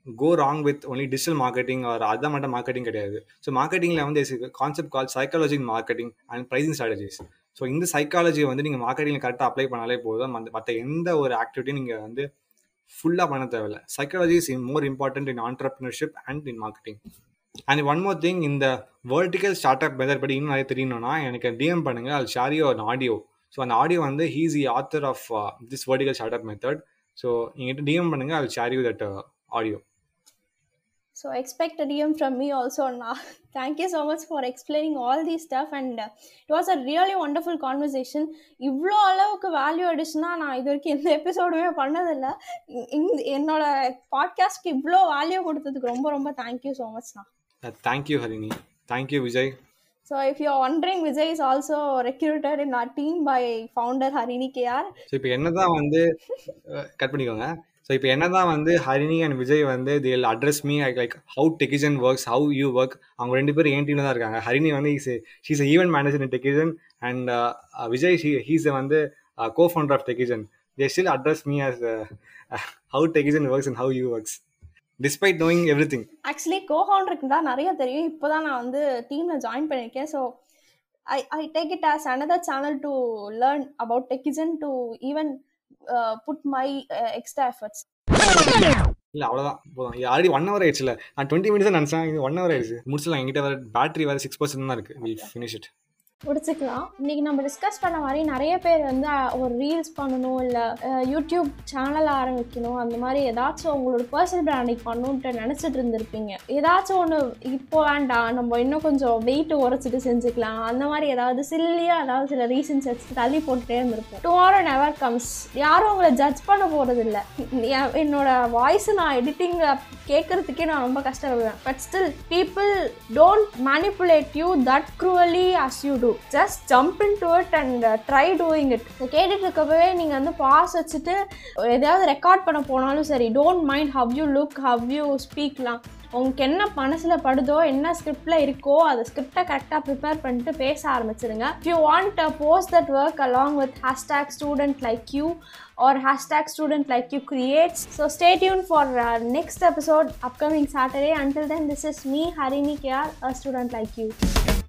go wrong with only digital marketing ஒரு அதான் மட்டும் மார்க்கெட்டிங் கிடையாது. ஸோ மார்க்கெட்டிங்கில் வந்து concept call psychology marketing and pricing strategies so இந்த சைக்காலஜியை வந்து நீங்கள் மார்க்கெட்டிங்கில் கரெக்டாக அப்ளை பண்ணாலே போதும். அந்த மற்ற எந்த ஒரு ஆக்டிவிட்டியும் நீங்கள் வந்து ஃபுல்லாக பண்ண தேவையில்ல. Psychology is in more important in entrepreneurship and in marketing and one more thing இந்த வேர்டிக்கல் ஸ்டார்ட் அப் மெதர் படி இன்னும் நிறைய தெரியணும்னா எனக்கு டிஎம் பண்ணுங்கள் அது ஷாரியோ ஒரு ஆடியோ ஸோ அந்த ஆடியோ வந்து he's the author of this vertical startup method so எங்கிட்ட டிஎம் பண்ணுங்கள் அது ஷாரியோ that audio So expect a DM from me also now. Thank you so much for explaining all these stuff and uh, it was a really wonderful conversation. இவ்வளோ அளவுக்கு value அடிஷனாக நான் இது வரைக்கும் எந்த எபிசோடுமே பண்ணதில்லை. இந்த என்னோட பாட்காஸ்ட்க்கு இவ்வளோ வேல்யூ கொடுத்ததுக்கு ரொம்ப ரொம்ப thank you so மச்ண்ணா thank you Harini thank you Vijay So if you're wondering, Vijay is also recruited in our team by founder Harini KR. So இப்போ என்னதான் வந்து கட் பண்ணிக்கோங்க. ஸோ இப்போ என்னதான் வந்து ஹரிணி அண்ட் விஜய் வந்து they'll address me like how Techizen works how you work அவங்க ரெண்டு பேரும் என் டீமில் தான் இருக்காங்க. ஹரிணி வந்து is she's event manager in Techizen and Vijay she he's வந்து cofounder of Techizen they still address me as how Techizen works and how you works despite knowing everything actually கோஹவுண்டருக்கு தான் நிறைய தெரியும். இப்போ தான் நான் வந்து டீமில் ஜாயின் பண்ணியிருக்கேன். So I I take it as another channel to learn about Techizen to even put my extra efforts இல்லை அவ்வளோதான் போதும். ஆல்ரெடி ஒன் ஹவர் ஆயிடுச்சுல. நான் டுவெண்ட்டி மினிட்ஸ் நினச்சேன். இது ஒன் ஹவர் ஆயிடுச்சு. முடிச்சலாம் எங்கிட்ட வேறு பேட்டரி வேறு சிக்ஸ் பர்சன்ட் தான் இருக்குது வி ஃபினிஷ் இட் முடிச்சுக்கலாம் இன்னைக்கு நம்ம டிஸ்கஸ் பண்ண மாதிரி நிறைய பேர் வந்து ஒரு ரீல்ஸ் பண்ணணும் இல்லை யூடியூப் சேனல் ஆரம்பிக்கணும். அந்த மாதிரி ஏதாச்சும் உங்களோட பர்சனல் பிராண்டிங் பண்ணணுன்ட்டு நினச்சிட்டு இருந்திருப்பீங்க. ஏதாச்சும் ஒன்று இப்போ வேண்டாம் நம்ம இன்னும் கொஞ்சம் வெயிட் உரைச்சிட்டு செஞ்சுக்கலாம். அந்த மாதிரி ஏதாவது சில்லியாக ஏதாவது சில ரீசன்ஸ் வச்சு தள்ளி போட்டுட்டே இருந்திருப்போம். டுமாரோ நெவர் கம்ஸ் யாரும் உங்களை ஜட்ஜ் பண்ண போகிறதில்ல என்னோட வாய்ஸ் நான் எடிட்டிங்கில் கேட்கறதுக்கே நான் ரொம்ப கஷ்டப்படுவேன். But still people don't manipulate you that cruelly as you do just jump into it and try doing it கேட்டுட்டு இருக்கப்பவே நீங்கள் வந்து பாஸ் வச்சுட்டு எதாவது ரெக்கார்ட் பண்ண போனாலும் சரி don't mind how you look how you ஸ்பீக்லாம் உங்களுக்கு என்ன மனசில் படுதோ என்ன ஸ்கிரிப்டில் இருக்கோ அதை ஸ்கிரிப்டை கரெக்டாக ப்ரிப்பேர் பண்ணிட்டு பேச ஆரம்பிச்சிருங்க. If you want post that work along with hashtag student like you are hashtag student like you creates so stay tuned for next episode upcoming Saturday until then this is me Harini KR a student like you